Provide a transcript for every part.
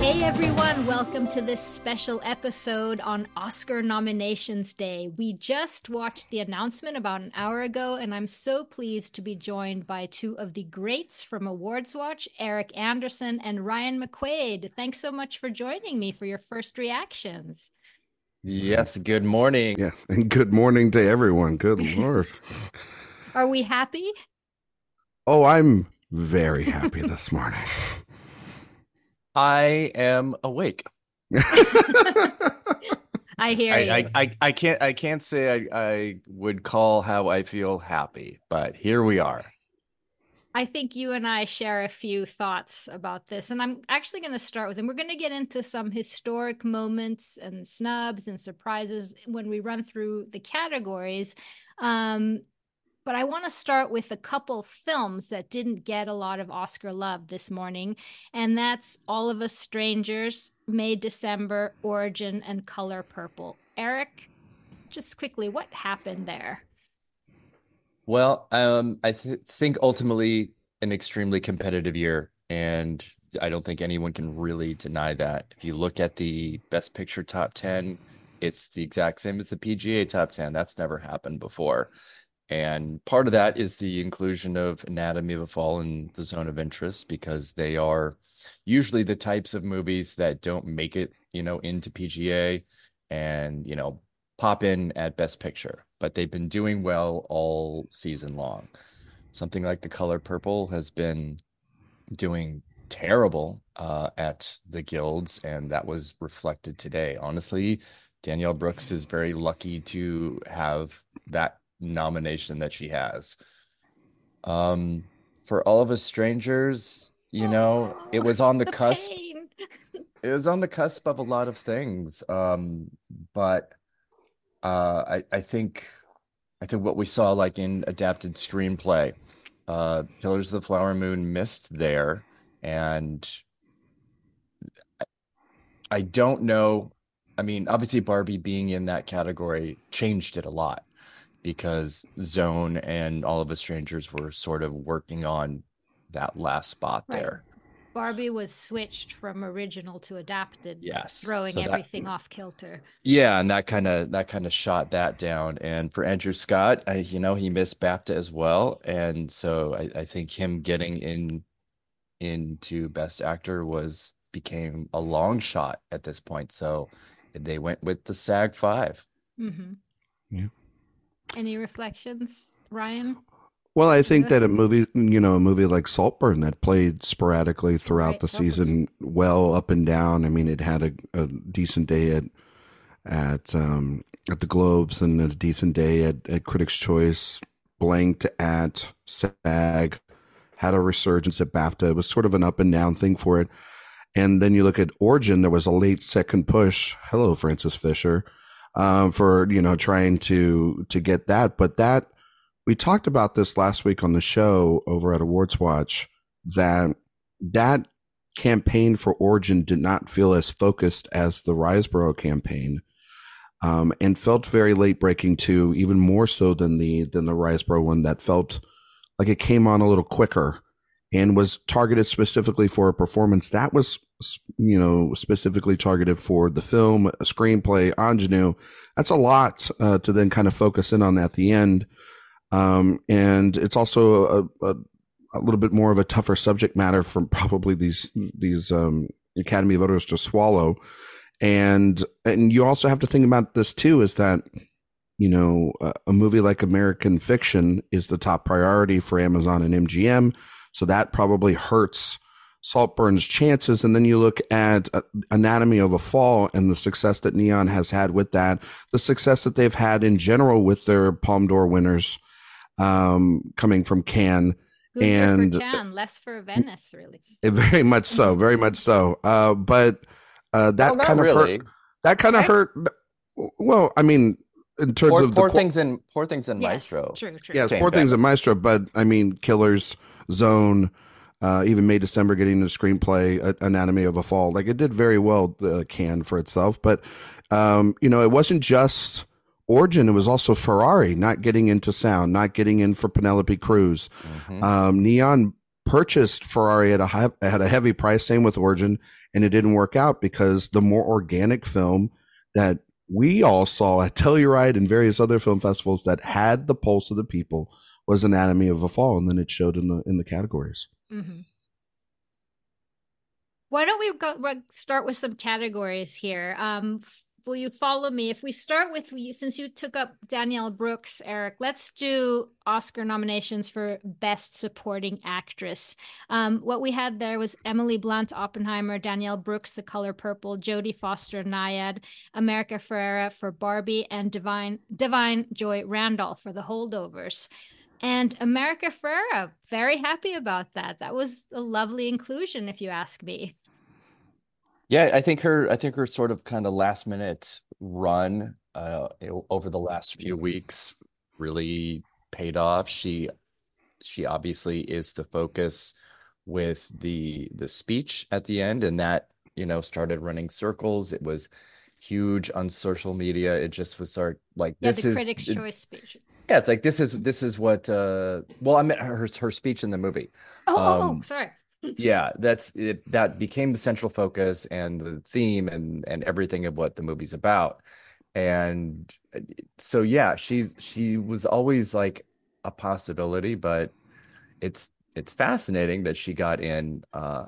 Hey everyone, welcome to this special episode on Oscar Nominations Day. We just watched the announcement about an hour ago, and I'm so pleased to be joined by two of the greats from Awards Watch, Erik Anderson and Ryan McQuade. Thanks so much for joining me for your first reactions. Yes, good morning. Yes, and good morning to everyone. Good Lord. Are we happy? Oh, I'm very happy this morning. I am awake. I hear I, you. I, I, I can't I can't say I, I would call how I feel happy, but here we are. I think you and I share a few thoughts about this. And I'm actually going to start with, and we're going to get into some historic moments and snubs and surprises when we run through the categories. Um, but I want to start with a couple films that didn't get a lot of Oscar love this morning. And that's All of Us Strangers, May December, Origin, and Color Purple. Erik, just quickly, what happened there? Well, um, I th think ultimately an extremely competitive year, and I don't think anyone can really deny that. If you look at the Best Picture top 10, it's the exact same as the PGA top 10. That's never happened before. And part of that is the inclusion of Anatomy of a Fall in the zone of interest because they are usually the types of movies that don't make it, you know, into PGA and, you know, pop in at Best Picture, but they've been doing well all season long. Something like The Color Purple has been doing terrible uh, at the guilds, and that was reflected today. Honestly, Danielle Brooks is very lucky to have that nomination that she has. Um, for all of us strangers, you know, Oh, it was on the, the cusp. pain. It was on the cusp of a lot of things. Um, but uh, I I think I think what we saw like in adapted screenplay, uh, Killers of the Flower Moon missed there, and I don't know. I mean, obviously Barbie being in that category changed it a lot because Zone and All of Us Strangers were sort of working on that last spot Right. there. Barbie was switched from original to adapted, Yes. throwing So that- everything off kilter. Yeah, and that kind of that kind of shot that down. And for Andrew Scott, I, you know, he missed BAFTA as well, and so I, I think him getting in into Best Actor was became a long shot at this point. So they went with the SAG Five. hmm Yeah. Any reflections, Ryan? Well, I think that a movie, you know, a movie like Saltburn that played sporadically throughout Right, the totally. season, well up and down. I mean, it had a, a decent day at at um, at the Globes and a decent day at, at Critics' Choice. Blanked at SAG, had a resurgence at BAFTA. It was sort of an up and down thing for it. And then you look at Origin, there was a late second push. Hello, Francis Fisher, um, for you know trying to to get that, but that we talked about this last week on the show over at Awards Watch that that campaign for Origin did not feel as focused as the Riseborough campaign, um, and felt very late breaking too, even more so than the than the Riseborough one that felt like it came on a little quicker and was targeted specifically for a performance that was you know specifically targeted for the film a screenplay Aunjanue. That's a lot uh, to then kind of focus in on at the end. Um, and it's also a, a, a little bit more of a tougher subject matter for probably these these um, academy voters to swallow. And and you also have to think about this too is that you know a, a movie like american fiction is the top priority for amazon and mgm so that probably hurts saltburn's chances and then you look at uh, anatomy of a fall and the success that neon has had with that the success that they've had in general with their palm d'or winners um, coming from cannes Good And- for Cannes, less for Venice, really. Very much so very much so uh, but uh, that Well, kind of really. hurt that kind of Right? hurt well i mean in terms Poor, of the poor qua- things in poor things in Yes, Maestro. True, true. Yes, Came poor things in Maestro, but I mean, Killers, Zone, Uh, even May December getting the screenplay uh, Anatomy of a Fall, like it did very well. The can for itself, but um, you know, it wasn't just Origin. It was also Ferrari not getting into sound, not getting in for Penelope Cruz. Mm-hmm. Um, Neon purchased Ferrari at a high, at a heavy price. Same with Origin, and it didn't work out because the more organic film that we all saw at Telluride and various other film festivals that had the pulse of the people was Anatomy of a Fall, and then it showed in the in the categories. Mm-hmm. Why don't we go, start with some categories here? Um, will you follow me? If we start with since you took up Danielle Brooks, Erik, let's do Oscar nominations for Best Supporting Actress. Um, what we had there was Emily Blunt, Oppenheimer, Danielle Brooks, The Color Purple, Jodie Foster, Nyad, America Ferrera for Barbie, and Divine Da'Vine Joy Randolph for The Holdovers. And America Ferrera, very happy about that. That was a lovely inclusion, if you ask me. Yeah, I think her I think her sort of kind of last minute run uh over the last few weeks really paid off. She she obviously is the focus with the the speech at the end and that, you know, started running circles. It was huge on social media. It just was sort like yeah, this the is critics choice speech. Yeah, it's like this is this is what uh well I meant her her speech in the movie. Oh, oh, oh um, oh sorry. yeah that's it that became the central focus and the theme and and everything of what the movie's about. And so yeah she's she was always like a possibility but it's it's fascinating that she got in uh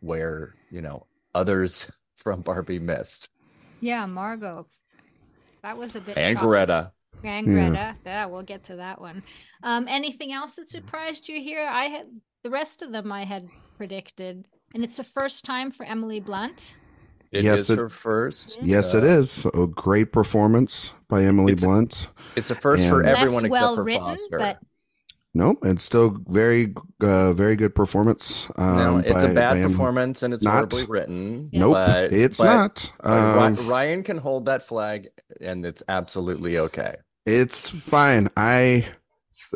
where you know others from barbie missed. Yeah margot. That was a bit and shocking. greta and greta yeah. yeah we'll get to that one um anything else that surprised you here i had the rest of them I had predicted, and it's the first time for Emily Blunt. It yes, is it, her first. Yes, uh, it is. A great performance by Emily it's Blunt. A, it's a first and for everyone except well for written, Foster. But... No, it's still very, uh, very good performance. Um, no, it's by, a bad performance and it's not, horribly written. Nope, but, it's but, not. Um, Ryan can hold that flag, and it's absolutely okay. It's fine. I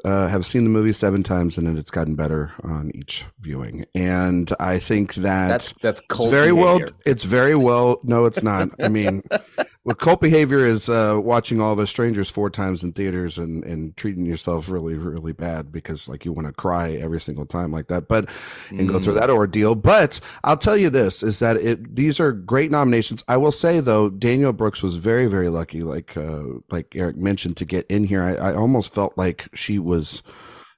uh, have seen the movie seven times, and it's gotten better on each viewing. And I think that that's that's cold very behavior. well. It's very well. No, it's not. I mean, what cult behavior is uh, watching all of us strangers four times in theaters and and treating yourself really really bad because like you want to cry every single time like that, but and mm. go through mm. that ordeal. But I'll tell you this is that it these are great nominations. I will say though, Danielle Brooks was very very lucky, like uh, like Erik mentioned, to get in here. I, I almost felt like she was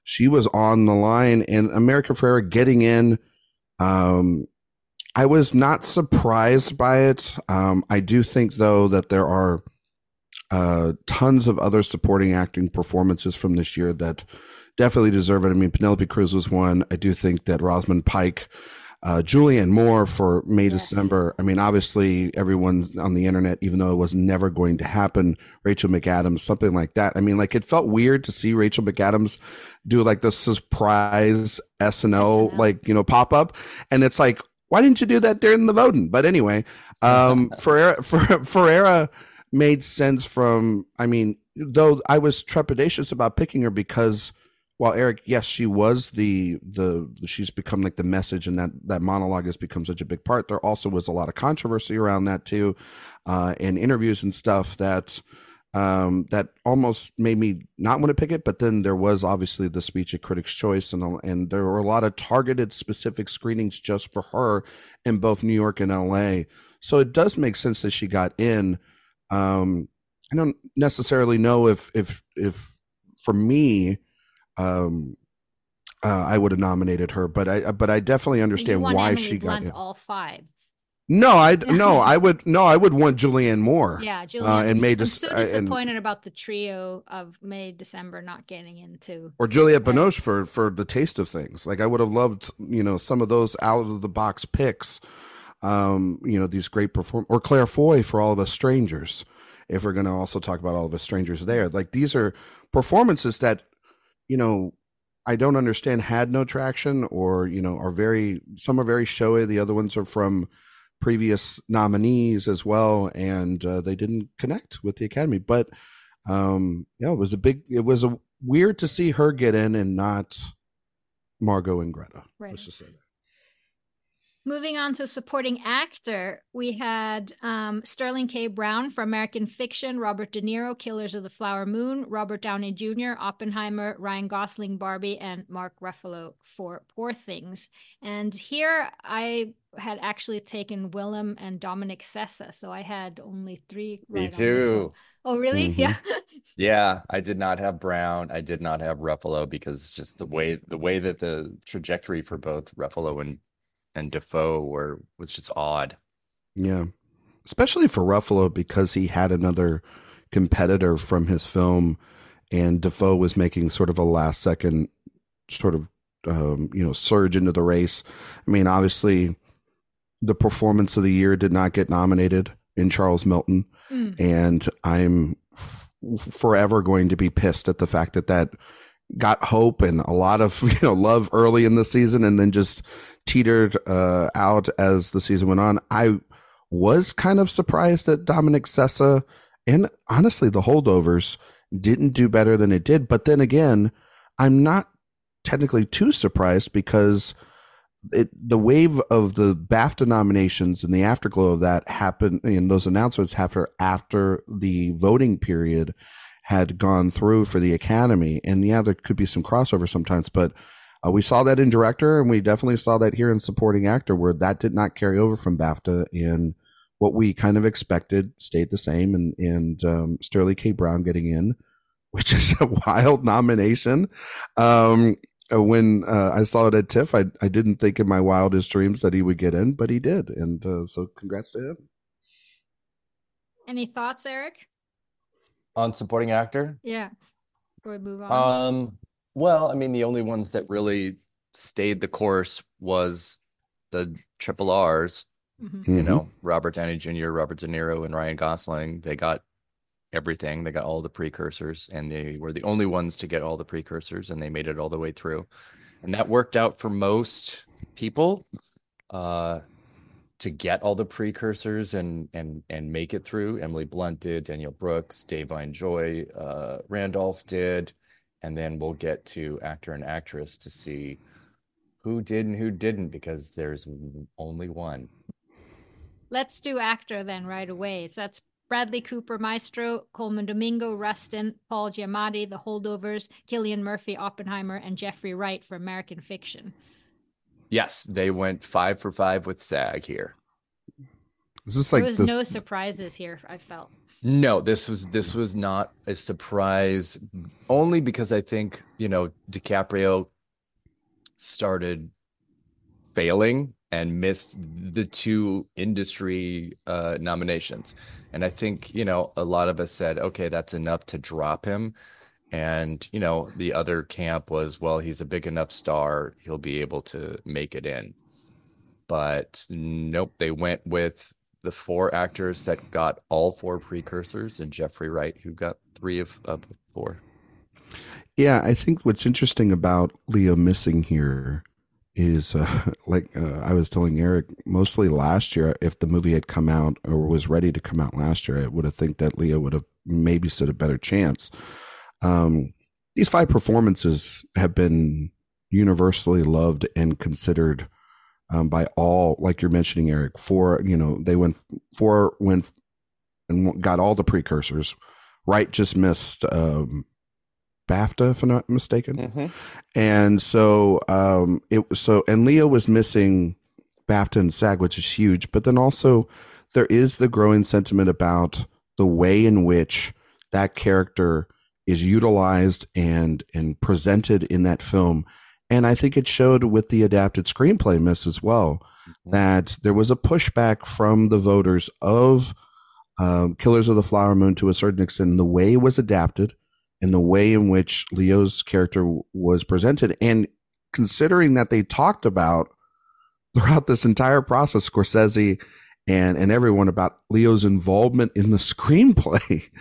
she was on the line, and America Ferrera getting in. Um, I was not surprised by it. Um, I do think, though, that there are uh, tons of other supporting acting performances from this year that definitely deserve it. I mean, Penelope Cruz was one. I do think that Rosamund Pike, uh, Julianne Moore for May, yes. December. I mean, obviously, everyone on the internet, even though it was never going to happen, Rachel McAdams, something like that. I mean, like, it felt weird to see Rachel McAdams do like the surprise SNL, SNL. like, you know, pop up. And it's like, why didn't you do that during the voting? But anyway, um, Ferrera, Ferrera made sense from, I mean, though I was trepidatious about picking her because while Erik, yes, she was the the she's become like the message, and that that monologue has become such a big part. There also was a lot of controversy around that too, uh, in interviews and stuff that um, that almost made me not want to pick it. But then there was obviously the speech at Critics' Choice, and and there were a lot of targeted specific screenings just for her in both New York and L.A. So it does make sense that she got in. Um, I don't necessarily know if if if for me, um, uh, I would have nominated her, but I but I definitely understand why Emily she Blunt got in. all five. No, I no, I would no, I would want Julianne Moore. Yeah, Julianne. Uh, and May. I'm so disappointed and, about the trio of May December not getting into. Or Juliette Binoche for for the taste of things. Like I would have loved, you know, some of those out of the box picks. Um, you know, these great perform or Claire Foy for all of us strangers. If we're going to also talk about all of us strangers there, like these are performances that, you know, I don't understand had no traction or you know are very some are very showy. The other ones are from previous nominees as well, and uh, they didn't connect with the Academy. But um, yeah, it was a big. It was a weird to see her get in and not Margot and Greta. Right. Let's just say that. Moving on to supporting actor, we had um, Sterling K. Brown for American Fiction, Robert De Niro, Killers of the Flower Moon, Robert Downey Jr., Oppenheimer, Ryan Gosling, Barbie, and Mark Ruffalo for Poor Things. And here I had actually taken Willem and Dominic Sessa, so I had only three. Me right too. Oh, really? Mhm. Yeah. Yeah, I did not have Brown. I did not have Ruffalo because just the way the way that the trajectory for both Ruffalo and and Dafoe were was just odd. Yeah. Especially for Ruffalo because he had another competitor from his film and Dafoe was making sort of a last second sort of um, you know, surge into the race. I mean, obviously the performance of the year did not get nominated in Charles Melton Mm. and I'm f- forever going to be pissed at the fact that that got hope and a lot of you know love early in the season and then just teetered uh, out as the season went on. I was kind of surprised that Dominic Sessa and honestly the holdovers didn't do better than it did. But then again, I'm not technically too surprised because it the wave of the BAFTA nominations and the afterglow of that happened and those announcements happened after the voting period had gone through for the Academy. And yeah, there could be some crossover sometimes, but uh, we saw that in director and we definitely saw that here in supporting actor where that did not carry over from BAFTA and what we kind of expected stayed the same and, and um, Sterling K. Brown getting in, which is a wild nomination. Um, uh, when uh, I saw it at TIFF, I, I didn't think in my wildest dreams that he would get in, but he did. And uh, so congrats to him. Any thoughts, Erik? On supporting actor? Yeah. Before we move on. Um, well, I mean, the only ones that really stayed the course was the triple R's, Mhm. you know, Robert Downey Jr., Robert De Niro, and Ryan Gosling. They got everything. They got all the precursors, and they were the only ones to get all the precursors, and they made it all the way through. And that worked out for most people. Uh, to get all the precursors and and and make it through. Emily Blunt did, Danielle Brooks, Da'Vine Joy, uh, Randolph did, and then we'll get to actor and actress to see who did and who didn't because there's only one. Let's do actor then right away. So that's Bradley Cooper, Maestro, Colman Domingo, Rustin, Paul Giamatti, The Holdovers, Cillian Murphy, Oppenheimer, and Jeffrey Wright for American Fiction. Yes, they went five for five with SAG here. Is this like there was this? no surprises here, I felt. No, this was this was not a surprise only because I think, you know, DiCaprio started failing and missed the two industry uh nominations. And I think, you know, a lot of us said, okay, that's enough to drop him. And, you know, the other camp was, well, he's a big enough star, he'll be able to make it in. But nope, they went with the four actors that got all four precursors and Jeffrey Wright, who got three of, of the four. Yeah, I think what's interesting about Leo missing here is uh, like uh, I was telling Erik, mostly last year, if the movie had come out or was ready to come out last year, I would have think that Leo would have maybe stood a better chance. Um, these five performances have been universally loved and considered um, by all, like you're mentioning, Erik. Four, you know, they went four went and got all the precursors. Wright just missed um, BAFTA, if I'm not mistaken. And so um it so and Leo was missing BAFTA and SAG, which is huge. But then also there is the growing sentiment about the way in which that character is utilized and and presented in that film. And I think it showed with the adapted screenplay miss as well that there was a pushback from the voters of um, Killers of the Flower Moon to a certain extent in the way it was adapted and the way in which Leo's character w- was presented. And considering that they talked about throughout this entire process, Scorsese and, and everyone about Leo's involvement in the screenplay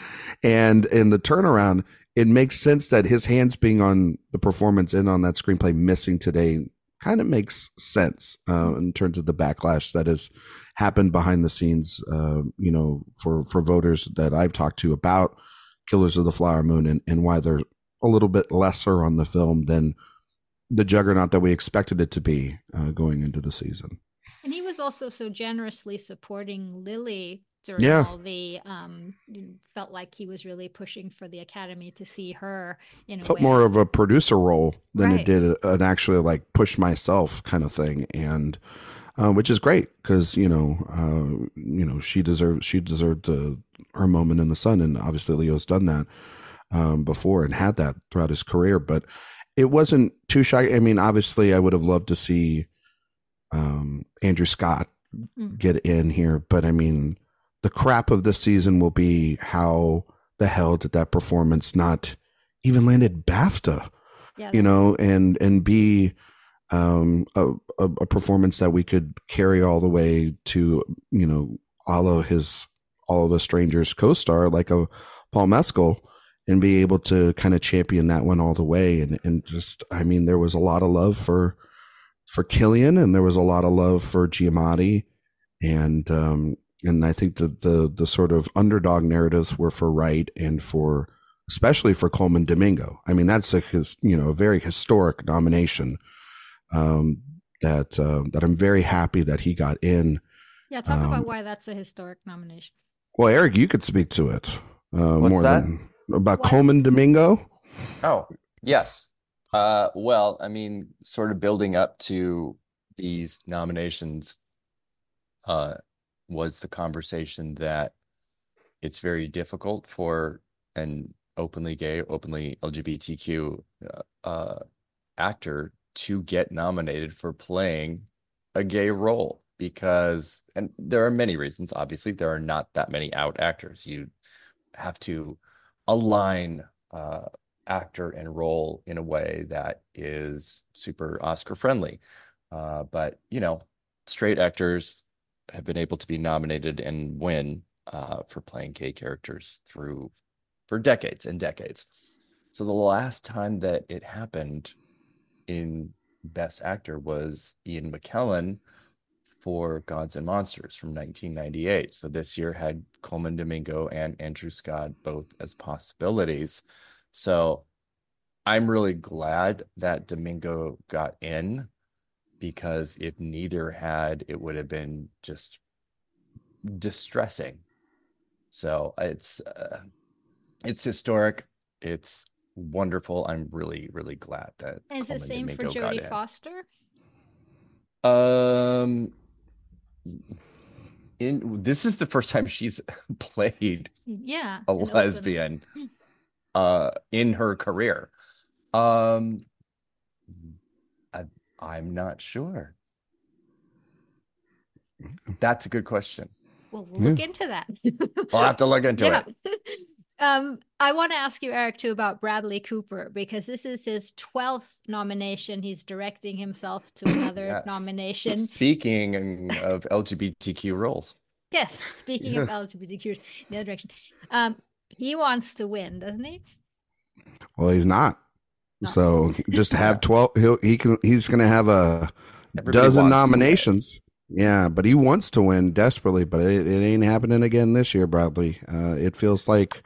and in the turnaround, it makes sense that his hands being on the performance and on that screenplay missing today kind of makes sense uh, in terms of the backlash that has happened behind the scenes, uh, you know, for, for voters that I've talked to about Killers of the Flower Moon and, and why they're a little bit lesser on the film than the juggernaut that we expected it to be uh, going into the season. And he was also so generously supporting Lily during Yeah. all the um felt like he was really pushing for the academy to see her in a Felt way. more of a producer role than Right. it did an actually like push myself kind of thing, and uh, which is great because you know uh, you know she deserved she deserved uh, her moment in the sun, and obviously Leo's done that um, before and had that throughout his career, but it wasn't too shy. I mean, obviously, I would have loved to see um, Andrew Scott Mm. get in here, but I mean, the crap of this season will be how the hell did that performance not even landed BAFTA, yeah, you know, and and be um, a, a, a performance that we could carry all the way to, you know, all of his all of the strangers co-star like a Paul Mescal and be able to kind of champion that one all the way. And and just I mean there was a lot of love for for Cillian and there was a lot of love for Giamatti. And um and I think that the the sort of underdog narratives were for Wright and for especially for Colman Domingo. I mean that's a his you know a very historic nomination um that uh, that I'm very happy that he got in. yeah. Talk um, about why that's a historic nomination. Well, Erik, you could speak to it uh, What's more that? than about What? Colman Domingo. Oh, yes. Uh, well, I mean, sort of building up to these nominations, uh, was the conversation that it's very difficult for an openly gay, openly LGBTQ uh, uh, actor to get nominated for playing a gay role because, and there are many reasons. Obviously, there are not that many out actors. You have to align uh, actor and role in a way that is super Oscar friendly. Uh, but you know, straight actors have been able to be nominated and win uh, for playing gay characters through for decades and decades. So the last time that it happened in Best Actor was Ian McKellen for Gods and Monsters from 1998. So this year had Colman Domingo and Andrew Scott both as possibilities. So I'm really glad that Domingo got in because if neither had, it would have been just distressing. So it's uh, it's historic. It's wonderful. I'm really really glad that And it's the same for Jodie in. Foster. Um, in this is the first time she's played Yeah, a lesbian uh in her career. Um I'm not sure. That's a good question. Well, we'll look into that. I'll have to look into yeah. it. Um, I want to ask you, Erik, too, about Bradley Cooper because this is his 12th nomination. He's directing himself to another Yes. nomination. Speaking of LGBTQ roles. Yes, speaking of LGBTQ, the other direction. Um, he wants to win, doesn't he? Well, he's not. No. So just have twelve. He'll he can he's going to have a Everybody dozen wants to win. nominations. Yeah, but he wants to win desperately. But it, it ain't happening again this year, Bradley. Uh, it feels like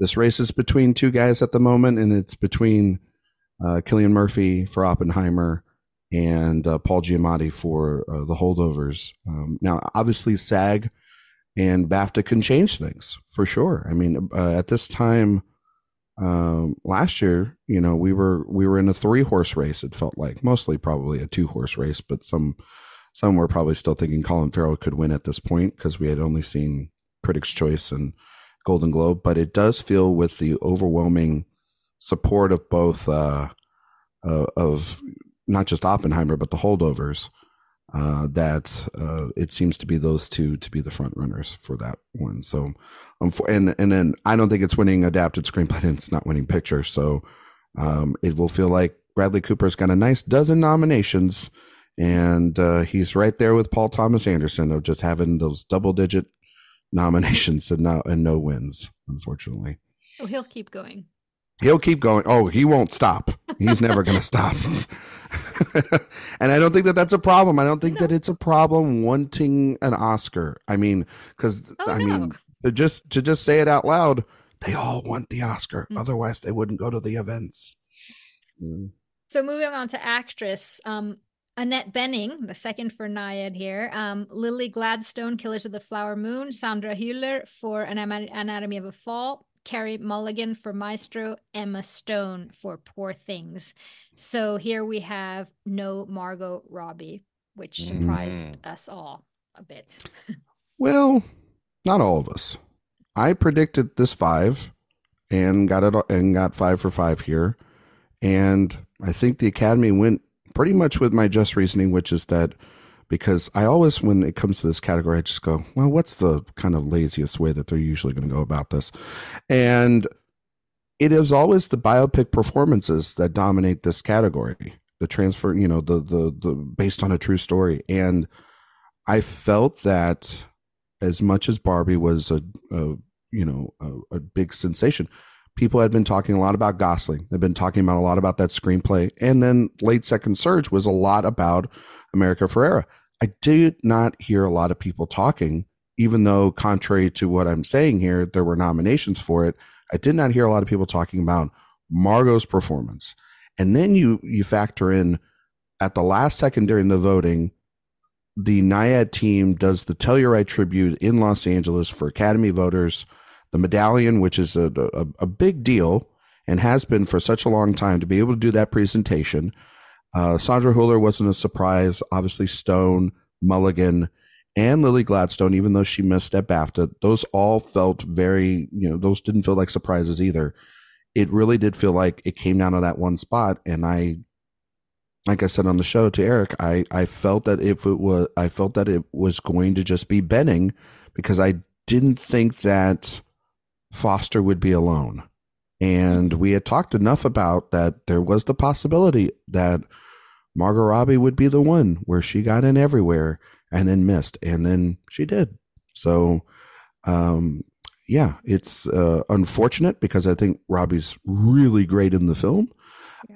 this race is between two guys at the moment, and it's between uh, Cillian Murphy for Oppenheimer and uh, Paul Giamatti for uh, the holdovers. Um, now, obviously, SAG and BAFTA can change things for sure. I mean, uh, at this time um, last year, you know, we were we were in a three horse race. It felt like mostly probably a two horse race, but some some were probably still thinking Colin Farrell could win at this point because we had only seen Critics' Choice and Golden Globe. But it does feel with the overwhelming support of both uh, uh, of not just Oppenheimer but the holdovers uh, that uh, it seems to be those two to be the front runners for that one. So, um, for, and and then I don't think it's winning adapted screenplay and it's not winning picture. So, um, it will feel like Bradley Cooper's got a nice dozen nominations, and uh, he's right there with Paul Thomas Anderson of just having those double digit nominations and no and no wins. Unfortunately, Oh, he'll keep going. he'll keep going. Oh, he won't stop. He's never going to stop. and I don't think that that's a problem. I don't think that it's a problem wanting an Oscar. I mean, because Oh, I no. mean, to just to just say it out loud, they all want the Oscar. Mm. Otherwise, they wouldn't go to the events. Mm. So moving on to actress, um, Annette Bening, the second for Nyad here. Um, Lily Gladstone, Killers of the Flower Moon. Sandra Hüller for An Anatomy of a Fall. Carey Mulligan for Maestro. Emma Stone for Poor Things. So here we have no Margot Robbie, which surprised mm. us all a bit. well, not all of us. I predicted this five and got it and got five for five here. And I think the Academy went pretty much with my just reasoning, which is that because I always, when it comes to this category, I just go, well, what's the kind of laziest way that they're usually going to go about this? And it is always the biopic performances that dominate this category. The transfer, you know, the the the based on a true story, and I felt that as much as Barbie was a, a you know a, a, big sensation, people had been talking a lot about Gosling. They've been talking about a lot about that screenplay, and then Late Second Surge was a lot about America Ferrera. I did not hear a lot of people talking, even though contrary to what I'm saying here, there were nominations for it. I did not hear a lot of people talking about Margot's performance. And then you you factor in at the last second during the voting, the Nyad team does the Telluride tribute in Los Angeles for Academy voters. The medallion, which is a, a, a big deal and has been for such a long time, to be able to do that presentation. Uh, Sandra Hüller wasn't a surprise. Obviously, Stone, Mulligan, and Lily Gladstone, even though she missed at BAFTA, those all felt very, you know, those didn't feel like surprises either. It really did feel like it came down to that one spot. And I, like I said on the show to Erik, I, I felt that if it was, I felt that it was going to just be Bening because I didn't think that Foster would be alone. And we had talked enough about that there was the possibility that Margot Robbie would be the one where she got in everywhere and then missed, and then she did. So, um, yeah, it's uh, unfortunate because I think Robbie's really great in the film,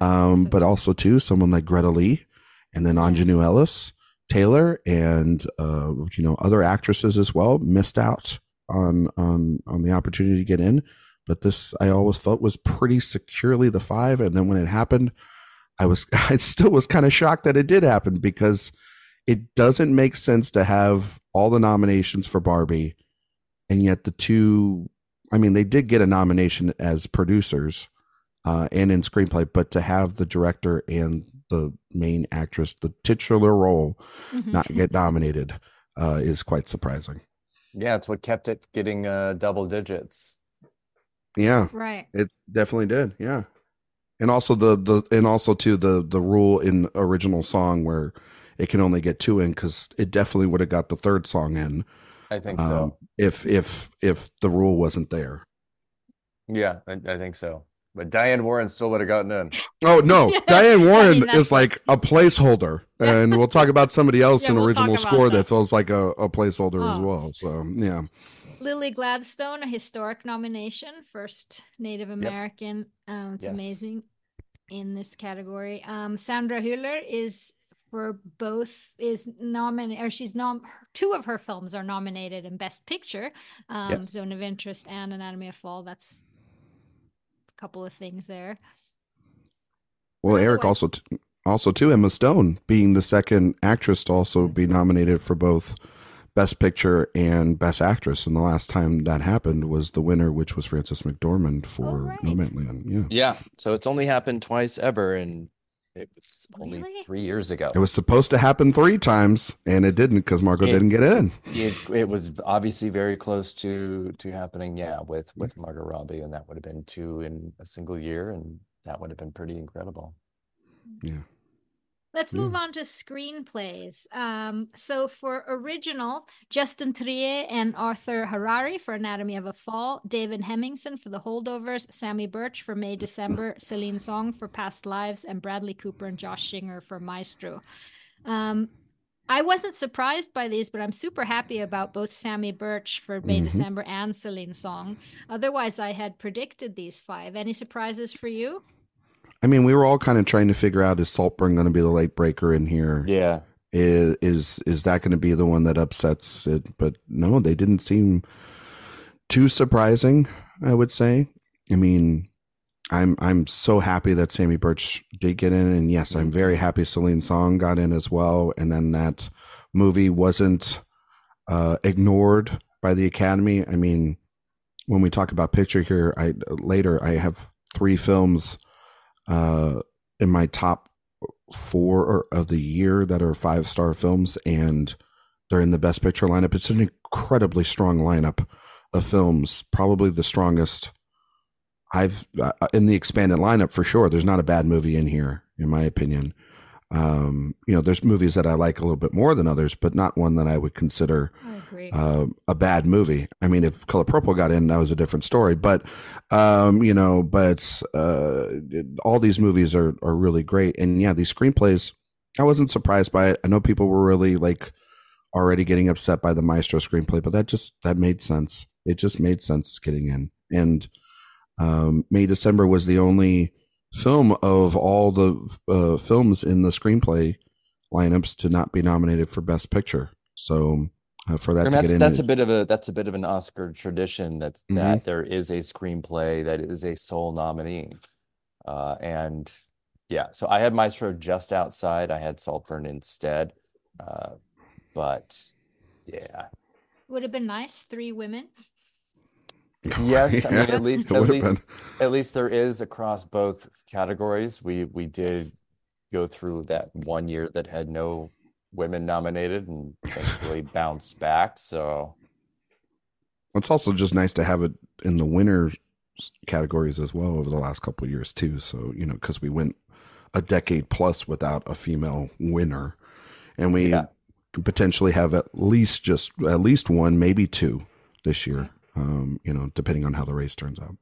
um, but also too someone like Greta Lee, and then Aunjanue Ellis Taylor, and uh, you know other actresses as well missed out on on on the opportunity to get in. But this I always felt was pretty securely the five, and then when it happened, I was I still was kind of shocked that it did happen because it doesn't make sense to have all the nominations for Barbie and yet the two I mean they did get a nomination as producers uh, and in screenplay but to have the director and the main actress the titular role mm-hmm. not get nominated uh, is quite surprising. Yeah, it's what kept it getting uh, double digits. Yeah. Right. It definitely did. Yeah. And also the the and also too the the rule in original song where it can only get two in because it definitely would have got the third song in. I think um, so. If if if the rule wasn't there. Yeah, I, I, think so. But Diane Warren still would have gotten in. Oh no, Diane Warren I mean, is like a placeholder, and we'll talk about somebody else yeah, in we'll original score that. that. feels like a, a placeholder oh. as well. So yeah. Lily Gladstone, a historic nomination, first Native American. Yep. Um, it's yes. amazing in this category. Um, Sandra Hüller is for both is nominated or she's nom two of her films are nominated in best picture. Um yes. zone of interest and anatomy of fall. That's a couple of things there. Well erik also t- also too emma stone being the second actress to also be nominated for both best picture and best actress. And the last time that happened was the winner which was frances mcdormand for oh, right. nomadland. Yeah. Yeah. So it's only happened twice ever and it was only really? three years ago. It was supposed to happen three times, and it didn't because Margot it, didn't get in. It, it was obviously very close to to happening. Yeah, with with mm-hmm. Margot Robbie, and that would have been two in a single year, and that would have been pretty incredible. Yeah. Let's move on to screenplays. Um, so for original, Justine Triet and Arthur Harari for Anatomy of a Fall, David Hemingson for The Holdovers, Samy Burch for May December, Celine Song for Past Lives, and Bradley Cooper and Josh Singer for Maestro. Um, I wasn't surprised by these, but I'm super happy about both Samy Burch for May mm-hmm. December and Celine Song. Otherwise, I had predicted these five. Any surprises for you? I mean, we were all kind of trying to figure out is Saltburn going to be the late breaker in here? Yeah. Is is, is that going to be the one that upsets it? But no, they didn't seem too surprising. I would say. I mean, I'm I'm so happy that Samy Burch did get in, and yes, I'm very happy Celine Song got in as well. And then that movie wasn't uh, ignored by the Academy. I mean, when we talk about picture here, I later I have three films uh, in my top four of the year that are five star films, and they're in the best picture lineup. It's an incredibly strong lineup of films, probably the strongest I've uh, in the expanded lineup for sure. There's not a bad movie in here, in my opinion. Um, you know, there's movies that I like a little bit more than others, but not one that I would consider uh, a bad movie. I mean, if Color Purple got in, that was a different story. But um, you know, but uh, all these movies are are really great, and yeah, these screenplays. I wasn't surprised by it. I know people were really like already getting upset by the Maestro screenplay, but that just that made sense. It just made sense getting in, and um, May December was the only film of all the uh, films in the screenplay lineups to not be nominated for Best Picture. So uh, for that and to that's get in, that's a bit of a that's a bit of an Oscar tradition that Mhm. that there is a screenplay that is a sole nominee. Uh, and yeah, so I had Maestro just outside. I had Saltburn instead. Uh, but yeah. Would have been nice. Three women. Yes, I mean at least at least been. at least there is across both categories. We we did go through that one year that had no women nominated and thankfully bounced back. So It's also just nice to have it in the winner categories as well over the last couple of years too. So you know, because we went a decade plus without a female winner, and we Yeah. could potentially have at least just at least one, maybe two this year. Um, you know, depending on how the race turns out.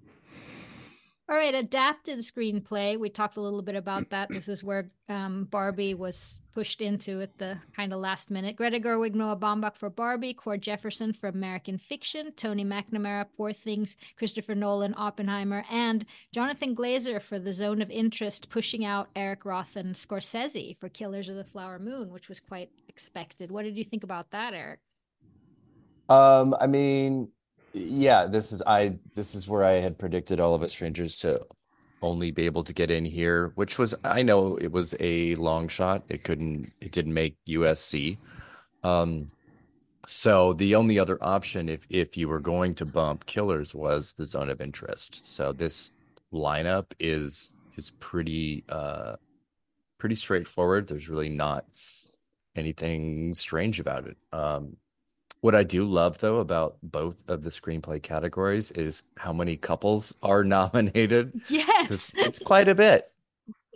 All right, adapted screenplay. We talked a little bit about that. This is where um, Barbie was pushed into at the kind of last minute. Greta Gerwig, Noah Baumbach for Barbie, Cord Jefferson for American Fiction, Tony McNamara, Poor Things, Christopher Nolan, Oppenheimer, and Jonathan Glazer for The Zone of Interest, pushing out Eric Roth and Scorsese for Killers of the Flower Moon, which was quite expected. What did you think about that, Erik? Um, I mean, yeah, this is I this is where I had predicted All of Us Strangers to only be able to get in here, which was I know it was a long shot. It couldn't it didn't make USC. Um, so the only other option if if you were going to bump Killers was the Zone of Interest. So this lineup is is pretty uh pretty straightforward. There's really not anything strange about it. Um, what I do love though about both of the screenplay categories is how many couples are nominated. Yes. It's quite a bit.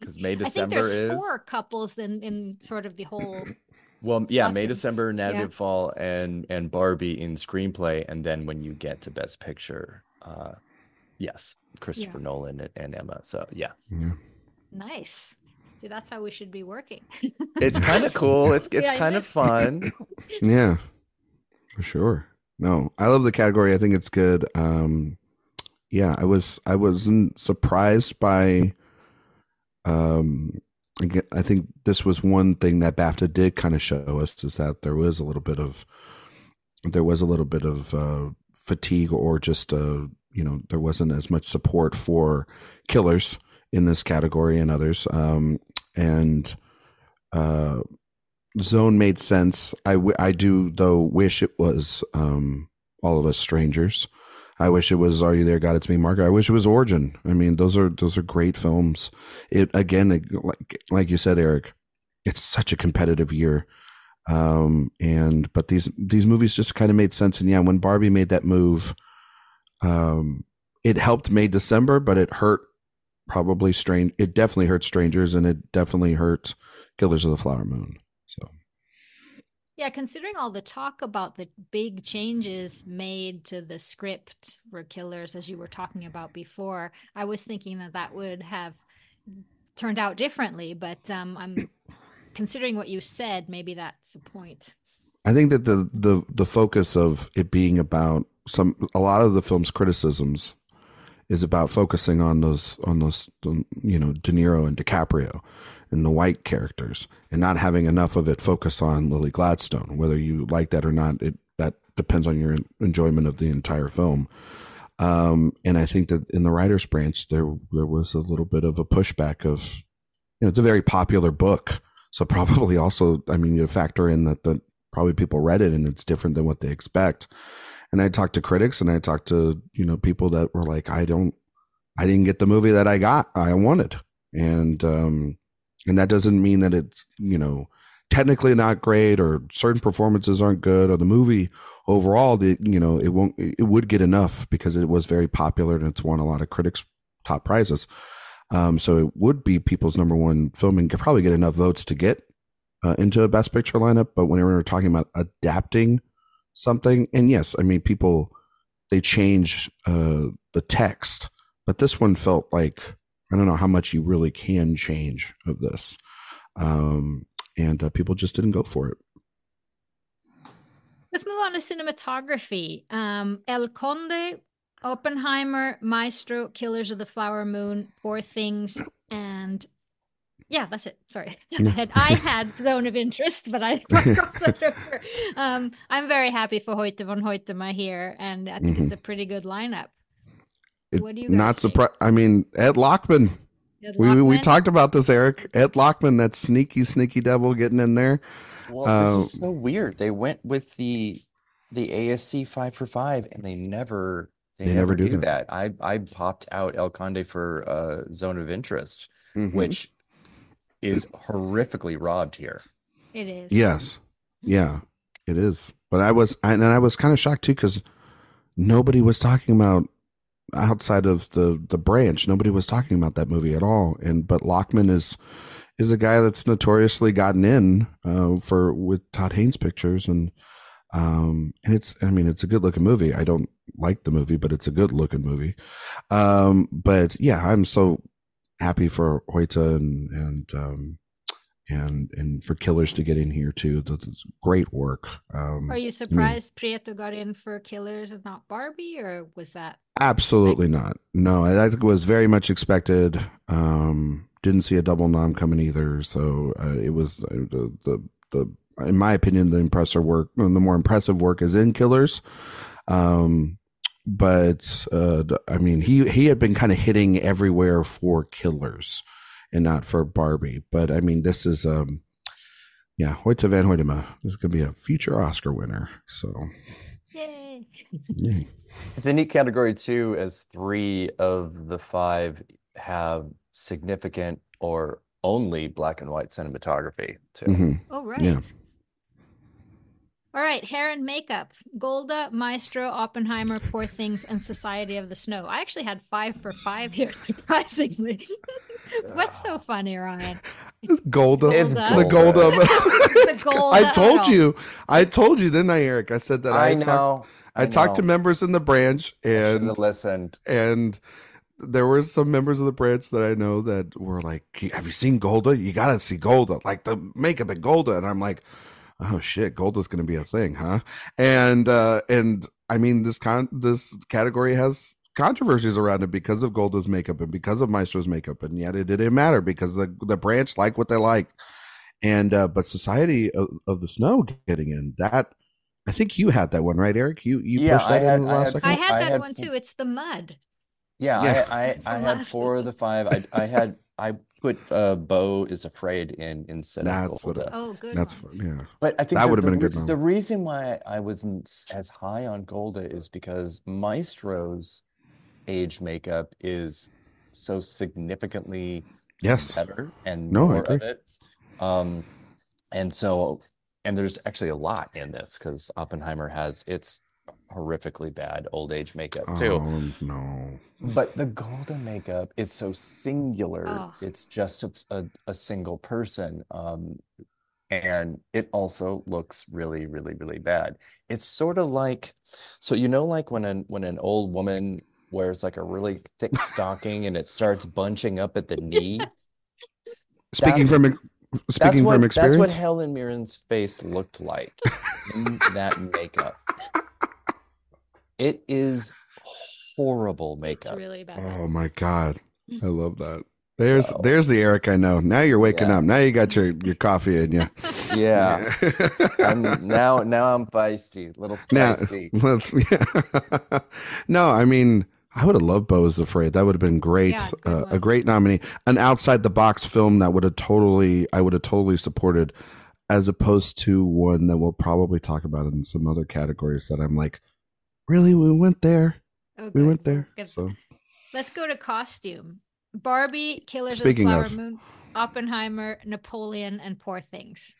Because May I think December there's is four couples in, in sort of the whole. well, yeah, May Awesome. December, Yeah. Native Fall, and and Barbie in screenplay, and then when you get to Best Picture, uh, yes, Christopher Nolan and, and Emma. So yeah, Yeah. Nice. See, that's how we should be working. it's kind of cool. It's it's Yeah, kind of fun. Yeah, for sure. No, I love the category. I think it's good. Um, yeah, I was I wasn't surprised by. Um, I think this was one thing that BAFTA did kind of show us is that there was a little bit of, there was a little bit of uh, fatigue or just uh, you know there wasn't as much support for killers in this category and others. Um, and uh, zone made sense. I, w- I do though wish it was um, all of us strangers. I wish it was Are You There, God? It's Me, Margaret. I wish it was Origin. I mean, those are those are great films. It again, it- like like you said, Erik, it's such a competitive year. Um, and but these these movies just kind of made sense. And yeah, when Barbie made that move, um, it helped May December, but it hurt probably strange. It definitely hurt Strangers, and it definitely hurt Killers of the Flower Moon. Yeah, considering all the talk about the big changes made to the script for Killers, as you were talking about before, I was thinking that that would have turned out differently. But um, I'm considering what you said, maybe that's the point. I think that the the the focus of it being about some a lot of the film's criticisms is about focusing on those on those you know De Niro and DiCaprio and the white characters and not having enough of it focus on Lily Gladstone whether you like that or not it that depends on your enjoyment of the entire film Um, and I think that in the writers branch, there, there was a little bit of a pushback of, you know, it's a very popular book. So probably also, I mean, you factor in that the probably people read it and it's different than what they expect. And I talked to critics and I talked to, you know, people that were like, I don't, I didn't get the movie that I got, I wanted. And, um, and that doesn't mean that it's, you know, technically not great or certain performances aren't good or the movie overall, the, you know, it won't, it would get enough because it was very popular and it's won a lot of critics top prizes. Um, so it would be people's number one film and could probably get enough votes to get uh, into a best picture lineup. But whenever we're talking about adapting something, and yes, I mean, people, they change uh, the text, but this one felt like, I don't know how much you really can change of this. Um, and uh, people just didn't go for it. Let's move on to cinematography. Um, El Conde, Oppenheimer, Maestro, Killers of the Flower Moon, Poor Things, and yeah, that's it. Sorry, I had, I had zone of interest, but I crossed it over. Um, I'm very happy for Hoyte van Hoytema here, and I think mm-hmm. it's a pretty good lineup. It, what do you? Not surprised. I mean, Ed Lachman. Ed Lachman. We we talked about this, Erik. Ed Lachman, that sneaky, sneaky devil getting in there. Well, uh, this is so weird. They went with the the ASC five for five, and they never they, they never, never, do that. that. I I popped out El Conde for uh, Zone of Interest, mm-hmm. which is horrifically robbed here. It is. Yes. Yeah, it is. But I was, and I was kind of shocked too because nobody was talking about outside of the the branch. Nobody was talking about that movie at all. And but Lachman is is a guy that's notoriously gotten in uh, for with Todd Haynes pictures and um and it's I mean it's a good looking movie. I don't like the movie, but it's a good looking movie. Um, but yeah, I'm so happy for Hoyte and and um, and and for Killers to get in here too. That's great work. Um, Are you surprised I mean, Prieto got in for Killers and not Barbie, or was that absolutely like- not? No, I think it was very much expected. Um, didn't see a double nom coming either, so uh, it was uh, the the the in my opinion the impressive work, the more impressive work is in Killers. Um, but uh, I mean, he he had been kind of hitting everywhere for Killers, and not for Barbie. But I mean, this is um, yeah, Hoyte van Hoytema is going to be a future Oscar winner. So, yay! yay. It's a neat category too, as three of the five have significant or only black and white cinematography too. Mm-hmm. Oh right. Yeah. All right, hair and makeup. Golda, Maestro, Oppenheimer, Poor Things, and Society of the Snow. I actually had five for five here, surprisingly. What's so funny, Ryan? Golda. It's The Golda. the Golda. I told you. I told you, didn't I, Erik? I said that I, I know. Talk, I, I know. talked to members in the branch and listened. And there were some members of the branch that I know that were like, "Have you seen Golda? You got to see Golda, like the makeup in Golda." And I'm like, oh shit, gold is going to be a thing, huh? And uh, and I mean this con this category has controversies around it because of Golda's makeup and because of Maestro's makeup, and yet it didn't matter because the the branch like what they like, and uh, but Society of, of the Snow getting in that. I think you had that one, right, Erik? You you yeah, pushed that I in had, I had, I had that had, one too. It's the mud. Yeah, yeah. I I, I had four of the five. I I had I put uh, Beau is Afraid in in instead that's of What oh, good. That's one. yeah. But I think that would have been a good one. The reason why I wasn't as high on Golda is because Maestro's age makeup is so significantly yes better and no, more of it. Um, and so and there's actually a lot in this because Oppenheimer has its horrifically bad old age makeup too. Oh no. But the golden makeup is so singular. Oh. It's just a, a, a, single person. Um, and it also looks really, really, really bad. It's sort of like, so you know, like when an when an old woman wears like a really thick stocking and it starts bunching up at the knee. Speaking from speaking what, from experience, that's what Helen Mirren's face looked like in that makeup. It is horrible makeup. It's really bad. Oh my god, I love that. There's so, there's the Erik I know. Now you're waking yeah. up. Now you got your your coffee in you. Yeah. I'm now now I'm feisty, little Now, spicy. let's, yeah. no, I mean, I would have loved Beau is Afraid. That would have been great. Yeah, uh, a great nominee. An outside the box film that would have totally, I would have totally supported, as opposed to one that we'll probably talk about in some other categories that I'm like, really, we went there, Oh, we went there. Good. So Let's go to costume. Barbie, Killers Speaking of the Flower of- Moon, Oppenheimer, Napoleon, and Poor Things.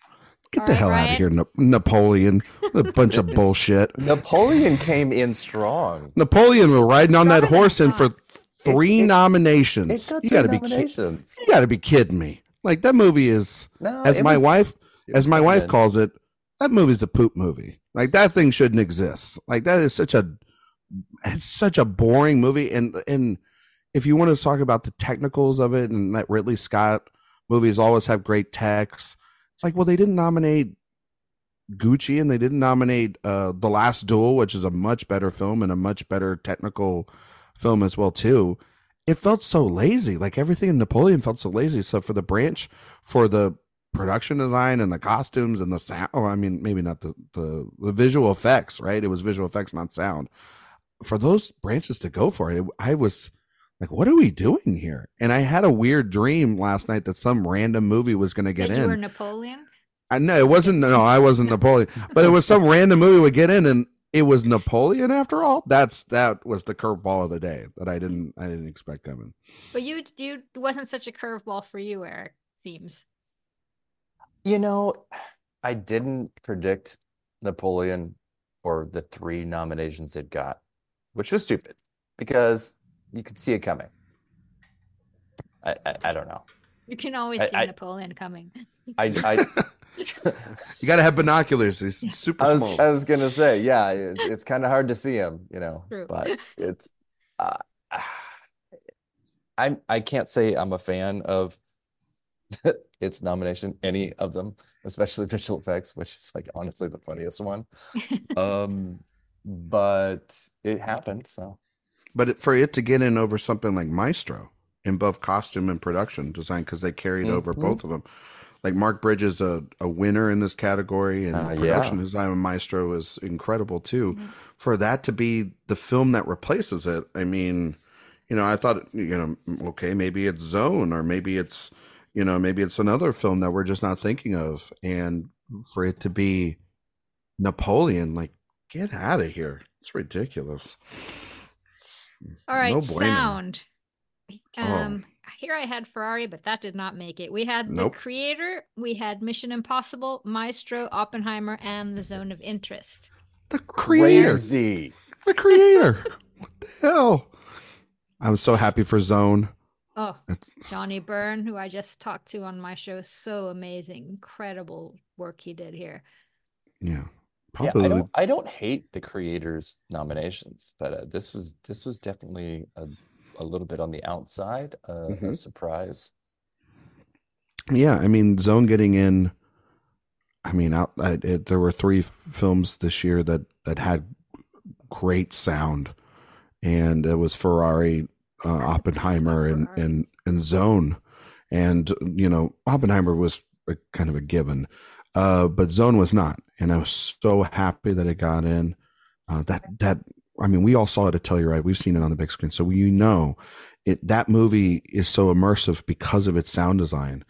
get All the right, hell out of here, Na- Napoleon. a bunch of bullshit. Napoleon came in strong. Napoleon was riding on that Stronger than horse and for three It- it- nominations. It's got you got to be, ki- you got to be kidding me. Like that movie is. No, as my was- wife as my wife then. calls it that movie's a poop movie like that thing shouldn't exist. Like that is such a it's such a boring movie. And and if you want to talk about the technicals of it and that ridley scott movies always have great techs it's like well they didn't nominate gucci and they didn't nominate uh the last duel which is a much better film and a much better technical film as well too. It felt so lazy. Like everything in napoleon felt so lazy. So for the branch for the production design and the costumes and the sound oh i mean maybe not the, the the visual effects right it was visual effects not sound for those branches to go for it i was like what are we doing here and i had a weird dream last night that some random movie was going to get in you were Napoleon? I know it wasn't. No, I wasn't Napoleon, but it was some random movie would get in, and it was Napoleon after all. That's that was the curveball of the day that I didn't I didn't expect coming. But you you wasn't such a curveball for you, Erik. Seems. You know, I didn't predict Napoleon or the three nominations it got, which was stupid because you could see it coming. I I, I don't know. You can always I- see I- Napoleon coming. I I You got to have binoculars. He's super I was small. I was gonna say, yeah, it, it's kind of hard to see him, you know, True. but it's uh, I'm I can't say I'm a fan of its nomination, any of them, especially visual effects, which is like honestly the funniest one. Um, but it happened, so but it, for it to get in over something like Maestro in both costume and production design, because they carried over Mhm. both of them. Like Mark Bridges, a, a winner in this category, and Uh, production yeah. design of Maestro is incredible too. Mhm. For that to be the film that replaces it, I mean, you know, I thought, you know, okay, maybe it's Zone, or maybe it's, you know, maybe it's another film that we're just not thinking of, and for it to be Napoleon, like, get out of here! It's ridiculous. All right, No bueno. sound. Oh. Um, here I had Ferrari, but that did not make it. We had the creator, we had Mission Impossible, Maestro, Oppenheimer, and the Zone of Interest. The creator, crazy. the creator. what the hell? I was so happy for Zone. Oh, It's- Johnnie Burn, who I just talked to on my show, so amazing, incredible work he did here. Yeah, Yeah, probably. I don't I don't hate the creators nominations, but uh, this was this was definitely a, a little bit on the outside, uh, a Mhm. surprise. Yeah, I mean, Zone getting in. I mean, out, I, it, there were three films this year that that had great sound, and it was Ferrari, uh, Oppenheimer, and and and Zone, and you know, Oppenheimer was a, kind of a given, uh, but Zone was not, and I was so happy that it got in. Uh, that that I mean, we all saw it at Telluride. We've seen it on the big screen, so we know it. That movie is so immersive because of its sound design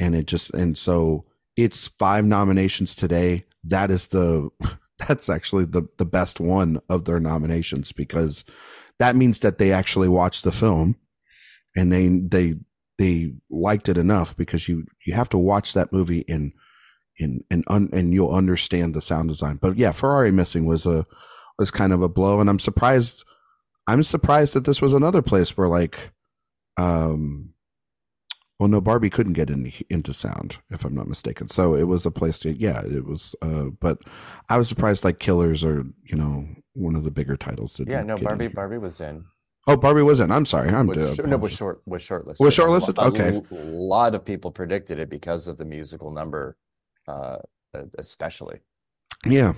and it just and so it's five nominations today that is the that's actually the the best one of their nominations because that means that they actually watched the film and they they they liked it enough because you you have to watch that movie in in and un, and you'll understand the sound design. But yeah ferrari missing was a was kind of a blow. And i'm surprised i'm surprised that this was another place where like um well, no, Barbie couldn't get in, into sound, if I'm not mistaken. So it was a place to, yeah, it was. Uh, but I was surprised, like Killers or you know one of the bigger titles. Didn't Yeah, no, get Barbie here. Barbie was in. Oh, Barbie was in. I'm sorry. I'm Was shor- no, was short was shortlisted. Was A lo- shortlisted? A Okay. l- lot of people predicted it because of the musical number, uh, uh, especially. Yeah,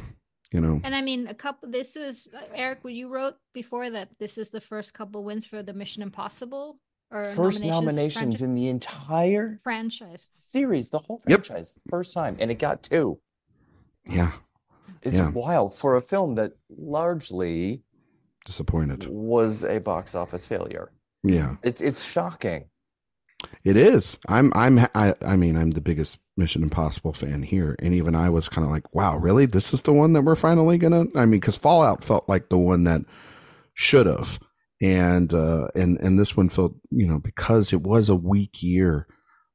you know. And I mean, a couple. This was uh, Erik. What you wrote before that this is the first couple wins for the Mission Impossible or First nominations franchi- in the entire franchise. series, the whole Yep. franchise, first time, and it got two. Yeah, It's Yeah. wild for a film that largely disappointed. was a box office failure. Yeah, It's it's shocking. it is. I'm I'm I, I mean I'm the biggest Mission Impossible fan here, and even I was kind of like, wow, really? This is the one that we're finally gonna. I mean, because Fallout felt like the one that should have, and uh, and and this one felt you know because it was a weak year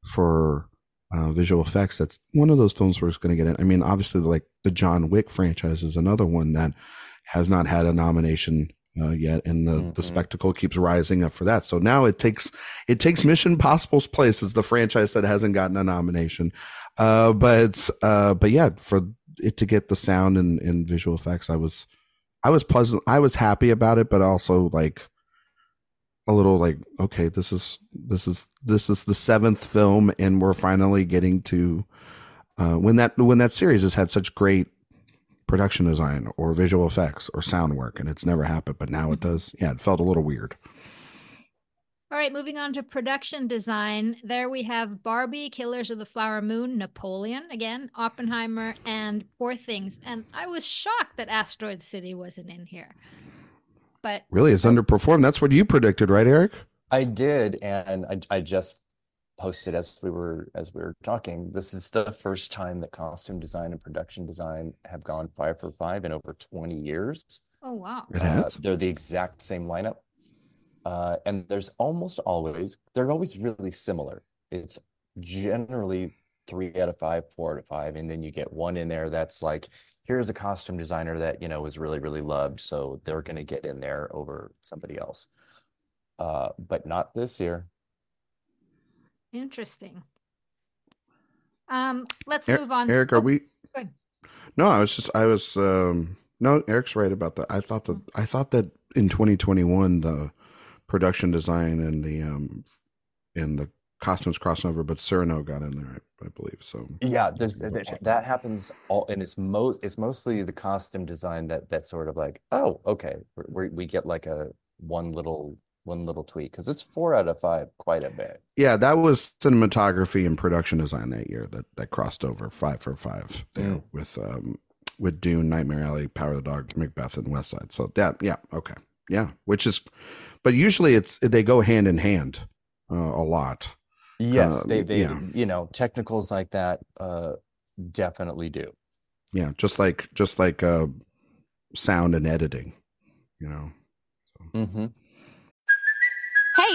for uh, visual effects. That's one of those films where it's going to get in. I mean, obviously, like the John Wick franchise is another one that has not had a nomination uh, yet, and the the Mhm. spectacle keeps rising up for that. So now it takes it takes Mission Impossible's place as the franchise that hasn't gotten a nomination. Uh, but uh, but yeah, for it to get the sound and, and visual effects, I was I was pleasant. I was happy about it, but also like a little like okay, this is this is this is the seventh film, and we're finally getting to uh, when that when that series has had such great production design or visual effects or sound work, and it's never happened, but now it does. Yeah, it felt a little weird. All right, moving on to production design. There we have Barbie, Killers of the Flower Moon, Napoleon again, Oppenheimer, and Poor Things. And I was shocked that Asteroid City wasn't in here. But Really, it's underperformed. That's what you predicted, right, Erik? I did, and I, I just posted as we were as we were talking. This is the first time that costume design and production design have gone five for five in over 20 years. oh wow. It Uh, has. they're the exact same lineup. Uh, and there's almost always, they're always really similar. It's generally three out of five, four out of five, and then you get one in there that's like, here's a costume designer that, you know, was really, really loved, so they're going to get in there over somebody else. Uh, but not this year. Interesting. Um, let's Er- move on. Erik, Oh, are we? good. No, I was just, I was, um, no, Erik's right about that. I thought that, I thought that in 2021, the production design and the, um, and the costumes crossing over, but Cyrano got in there, I, I believe. So, Yeah, there's that, that happens all, and it's most it's mostly the costume design that that's sort of like, oh, okay, we we get like a one little one little tweak because it's four out of five, quite a bit. yeah, that was cinematography and production design that year that, that crossed over five for five there Mm. with, um, with Dune, Nightmare Alley, Power of the Dog, Macbeth, and West Side. So that, yeah, okay, yeah, which is, but usually it's they go hand in hand uh, a lot. Yes, Uh, they they yeah. you know technicals like that uh definitely do. Yeah, just like just like uh, sound and editing, you know. hmm Hey,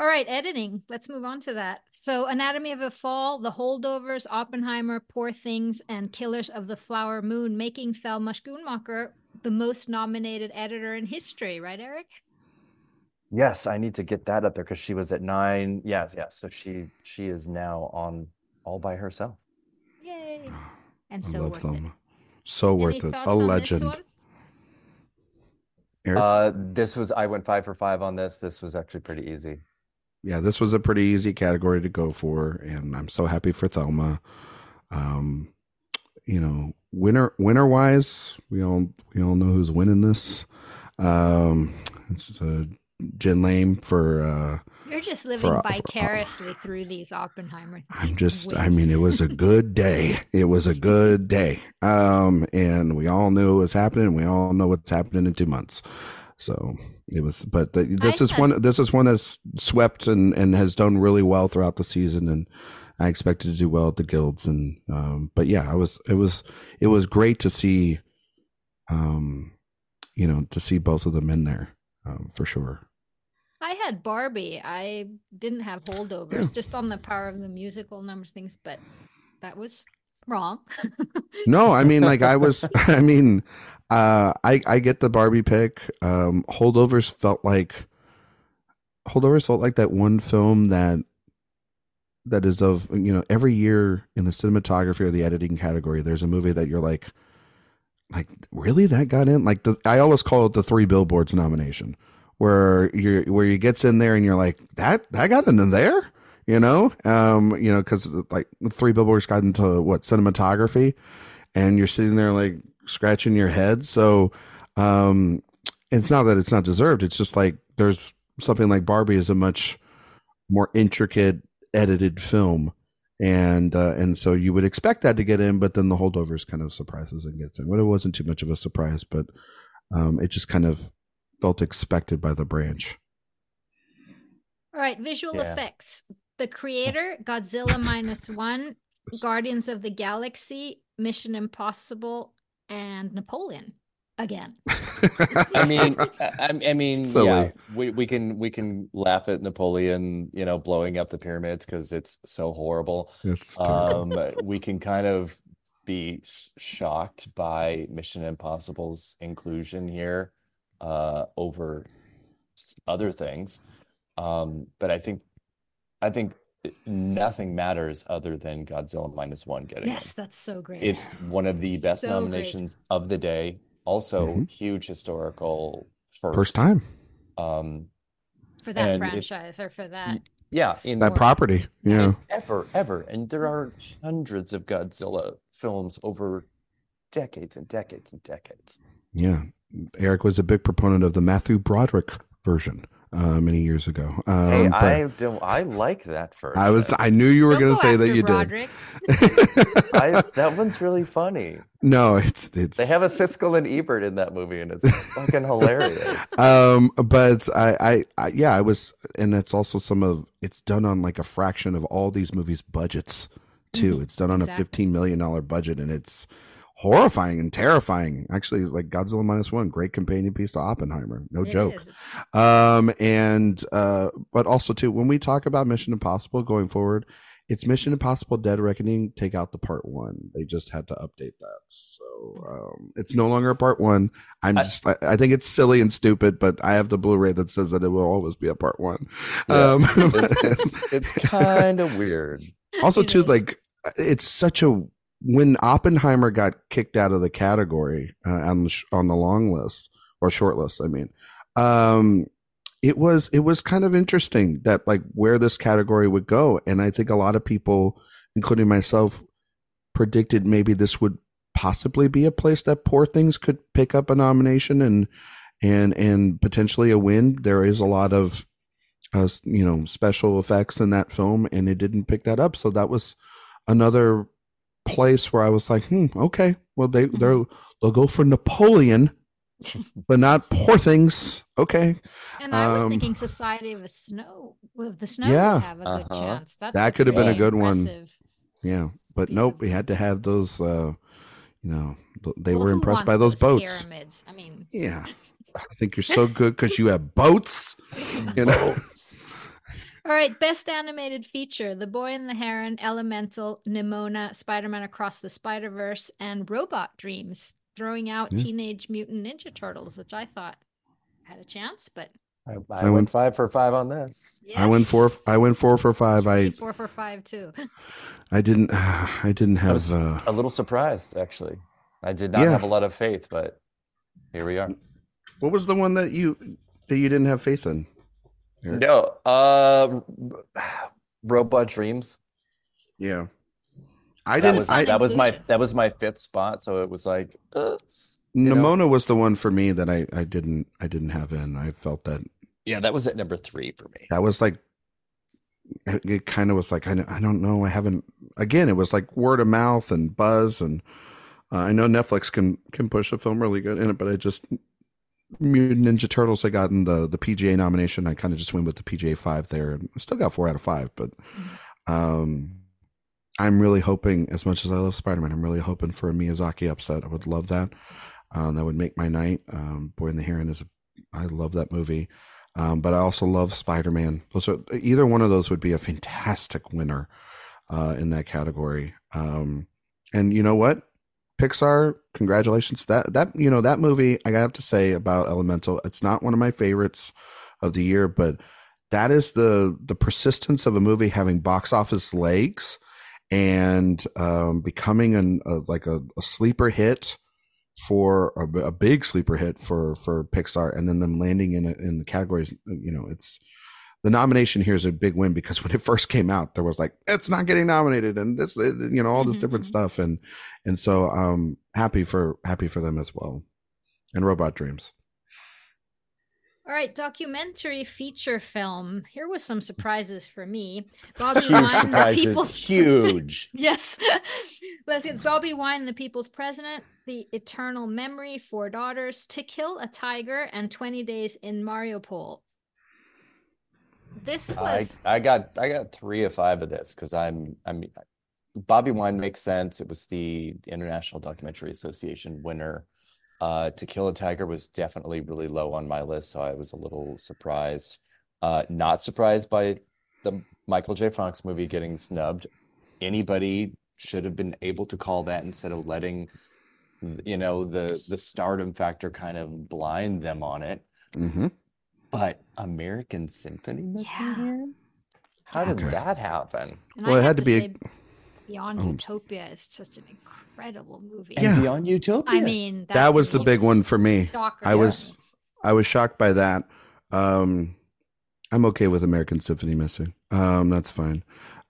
All right, editing. Let's move on to that. So, Anatomy of a Fall, The Holdovers, Oppenheimer, Poor Things, and Killers of the Flower Moon, making Thelma Schoonmaker the most nominated editor in history, right, Erik? Yes, I need to get that up there because she was at nine. Yes, yes. So she she is now on all by herself. Yay! And I so love worth them. it. So Any worth it. A on this legend. one? Erik? Uh, this was I went five for five on this. This was actually pretty easy. Yeah, this was a pretty easy category to go for, and I'm so happy for Thelma. Um, you know, winner winner wise, we all we all know who's winning this. Um, it's uh, Jen Lame for. uh You're just living for- vicariously through these Oppenheimer. I'm just, I mean, it was a good day. It was a good day. Um, and we all knew it was happening. We all know what's happening in two months. So it was, but the, this I is one, this is one that's swept and, and has done really well throughout the season. And I expected to do well at the guilds. And, um, but yeah, I was, it was, it was great to see, um, you know, to see both of them in there, um, for sure. I had Barbie. I didn't have holdovers, Yeah. just on the power of the musical numbers things, but that was wrong. No, I mean, like I was, I mean, uh, I, I get the Barbie pick. Um, holdovers felt like, holdovers felt like that one film that that is of you know every year in the cinematography or the editing category, there's a movie that you're like, like really that got in. Like the I always call it the three billboards nomination, where you where you gets in there and you're like that that got into there, you know, um, you know, because like three billboards got into what cinematography, and you're sitting there like scratching your head. So, um, it's not that it's not deserved. It's just like there's something like Barbie is a much more intricate edited film and uh, and so you would expect that to get in, but then the holdovers kind of surprises and gets in. Well, it wasn't too much of a surprise, but um, it just kind of felt expected by the branch. All right, visual Yeah. effects. The creator, Godzilla minus one, Guardians of the Galaxy, Mission Impossible, and Napoleon again. I mean, I, I- I mean, Silly. yeah, we, we can we can laugh at Napoleon, you know, blowing up the pyramids because it's so horrible. it's Um, we can kind of be shocked by Mission Impossible's inclusion here, uh, over other things. Um, but I think, I think nothing matters other than Godzilla minus one getting in. yes, that's so great. It's one of the best So great. nominations of the day. Also, Mhm. huge historical first. first time Um, for that franchise or for that. yeah, in that property. Yeah, ever, ever, and there are hundreds of Godzilla films over decades and decades and decades. yeah. Erik was a big proponent of the Matthew Broderick version uh, many years ago. Um, Hey, I do I like that first. I was I knew you were going to say that you Broderick. did. I that one's really funny. no, it's it's They have a Siskel and Ebert in that movie, and it's fucking hilarious. um but I, I i yeah i was and it's also some of it's done on like a fraction of all these movies budgets too Mhm, it's done on exactly. a 15 million dollar budget and it's horrifying and terrifying. Actually like godzilla minus one great companion piece to oppenheimer. No It joke. is. um and uh but also too when we talk about mission impossible going forward it's mission impossible dead reckoning take out the part one. They just had to update that. So um it's no longer a part one. I'm I- just I, I think it's silly and stupid but i have the blu-ray that says that it will always be a part one. Yeah, um It's it's, it's kind of weird. also too like it's such a when oppenheimer got kicked out of the category uh, on the sh- on the long list or short list i mean um it was it was kind of interesting that like where this category would go. And i think a lot of people including myself predicted maybe this would possibly be a place that poor things could pick up a nomination and and and potentially a win. There is a lot of uh, you know special effects in that film and it didn't pick that up. So that was another place where i was like hmm okay well they Mhm. they'll they'll go for napoleon but not poor things okay And I was Um, thinking Society of a Snow with the snow Yeah. would have a good Uh-huh. chance. That's That could have been a good one. yeah but Piece nope we had to have those uh you know they Well, were impressed wants by those boats Pyramids. I mean, yeah i think you're so good because you have boats you know all right. Best animated feature: The Boy and the Heron, Elemental, Nimona, Spider-Man Across the Spider-Verse, and Robot Dreams. Throwing out Yeah. Teenage Mutant Ninja Turtles, which I thought had a chance, but I, I, I went went- five for five on this. i went four i went four for five i four for five too. i didn't i didn't I have was uh a little surprised, actually. I did not Yeah. have a lot of faith, but here we are. what was the one that you that you didn't have faith in Erik? No, uh, Robot Dreams. yeah i didn't was i that was my that was my fifth spot, so it was like, uh, know? Was the one for me that I, I didn't I didn't have in. I felt that yeah, that was at number three for me. that was like it, it kind of was like I, don't- I don't know I haven't again it was like word of mouth and buzz and uh, I know Netflix can can push a film really good in it but I just Mutant Ninja Turtles I got in the the PGA nomination. I kind of just went with the PGA five there and I still got four out of five but um I'm really hoping as much as I love Spider Man I'm really hoping for a Miyazaki upset. I would love that. Um, that would make my night. Um, Boy in the Heron is a I love that movie. Um, but I also love Spider Man. So either one of those would be a fantastic winner uh, in that category. Um, and you know what, Pixar, congratulations! That that you know that movie, I have to say about Elemental, it's not one of my favorites of the year, but that is the the persistence of a movie having box office legs and um, becoming an a, like a, a sleeper hit for a, a, big sleeper hit for for Pixar, and then them landing in in the categories. You know, it's the nomination here is a big win because when it first came out, there was like it's not getting nominated, and this you know all this mm-hmm. different stuff, and and so um happy for happy for them as well, and Robot Dreams. All right, documentary feature film. Here was some surprises for me. Bobby Huge Wine, surprises. the people's huge. yes. Let's get Bobby Wine, the people's president, the eternal memory, four daughters, to kill a tiger, and 20 days in Mariupol. This was I, I got I got three of five of this because I'm I'm Bobby Wine makes sense. It was the International Documentary Association winner uh, To Kill a Tiger was definitely really low on my list, so I was a little surprised. Uh, not surprised by the Michael J. Fox movie getting snubbed. Anybody should have been able to call that instead of letting, you know, the the stardom factor kind of blind them on it. Mm-hmm. But American Symphony missing yeah. here? How did okay. that happen? And well, I it had to, to be. A... Beyond oh. Utopia is such an incredible movie. Yeah. Beyond Utopia. I mean, that was the big one for me. Shocker. I was, I was shocked by that. Um, I'm okay with American Symphony missing. Um, that's fine.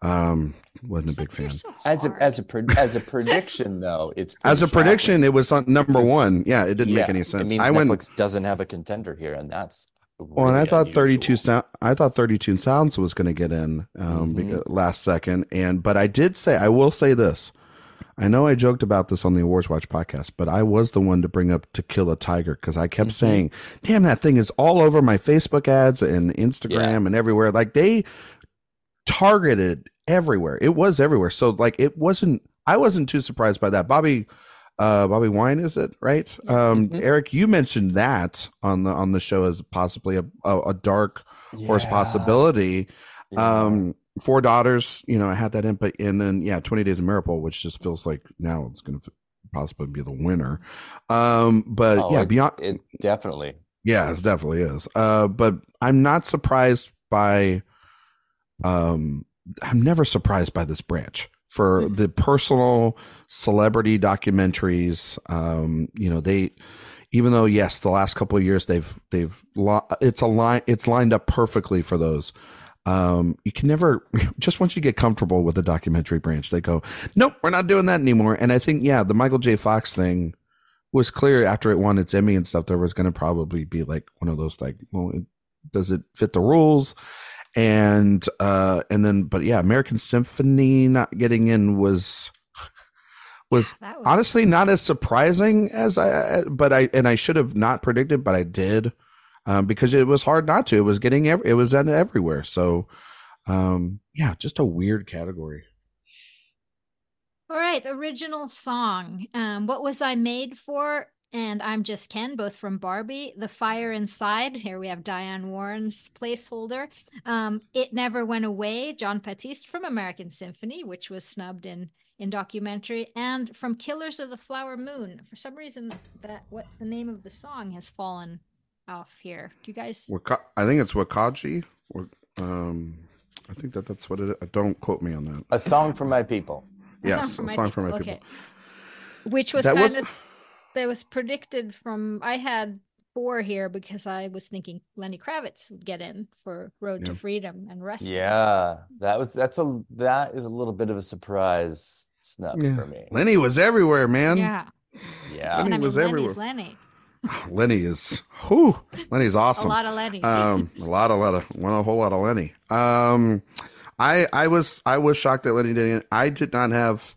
Um, wasn't a big fan. So as a as a as a prediction though, it's as a shocking. prediction. It was on number one. Yeah, it didn't yeah, make any sense. It means I Netflix went, doesn't have a contender here, and that's well, and I thought unusual. 32 sound I thought 32 sounds was going to get in um mm-hmm. last second and but I did say I will say this. I know I joked about this on the Awards Watch podcast, but I was the one to bring up To Kill a Tiger cuz I kept mm-hmm. saying, "Damn, that thing is all over my Facebook ads and Instagram yeah. and everywhere." Like they targeted everywhere. It was everywhere. So like it wasn't I wasn't too surprised by that. Bobby uh, Bobby Wine, is it right? Um, mm-hmm. Erik, you mentioned that on the on the show as possibly a a, a dark yeah. horse possibility. Yeah. Um, four daughters, you know, I had that input, and then yeah, Twenty Days of Mariupol, which just feels like now it's going to possibly be the winner. Um, but oh, yeah, beyond it definitely, yeah, it definitely is. Uh, but I'm not surprised by. Um, I'm never surprised by this branch for mm-hmm. the personal celebrity documentaries. Um, you know, they even though yes, the last couple of years they've they've it's a line it's lined up perfectly for those. Um, you can never just once you get comfortable with the documentary branch, they go, nope, we're not doing that anymore. And I think yeah, the Michael J. Fox thing was clear after it won its Emmy and stuff. There was going to probably be like one of those like, well, it, does it fit the rules? And uh and then but yeah american symphony not getting in was was, yeah, was honestly not as surprising as i but i and i should have not predicted but i did um because it was hard not to. It was getting every, it was everywhere. So um yeah just a weird category. All right original song. Um what was i made for and I'm Just Ken, both from Barbie. The Fire Inside. Here we have Diane Warren's placeholder. Um, it Never Went Away. Jon Batiste from American Symphony, which was snubbed in in documentary, and from Killers of the Flower Moon. For some reason, that what the name of the song has fallen off here. Do you guys? I think it's Wakaji. Or, um, I think that that's what it. Is. Don't quote me on that. A song for my people. A yes, song for a song for my people. Which was that kind was... of that was predicted from I had four here because I was thinking Lenny Kravitz would get in for Road yeah. to Freedom and Rest. Yeah, that was that's a that is a little bit of a surprise snub yeah. for me. Lenny was everywhere, man. Yeah, yeah. Lenny I mean, was Lenny's everywhere. Lenny. Lenny is whoo. Lenny's awesome. a lot of Lenny. um, a lot, a lot of one, a whole lot of Lenny. Um, I I was I was shocked that Lenny didn't. I did not have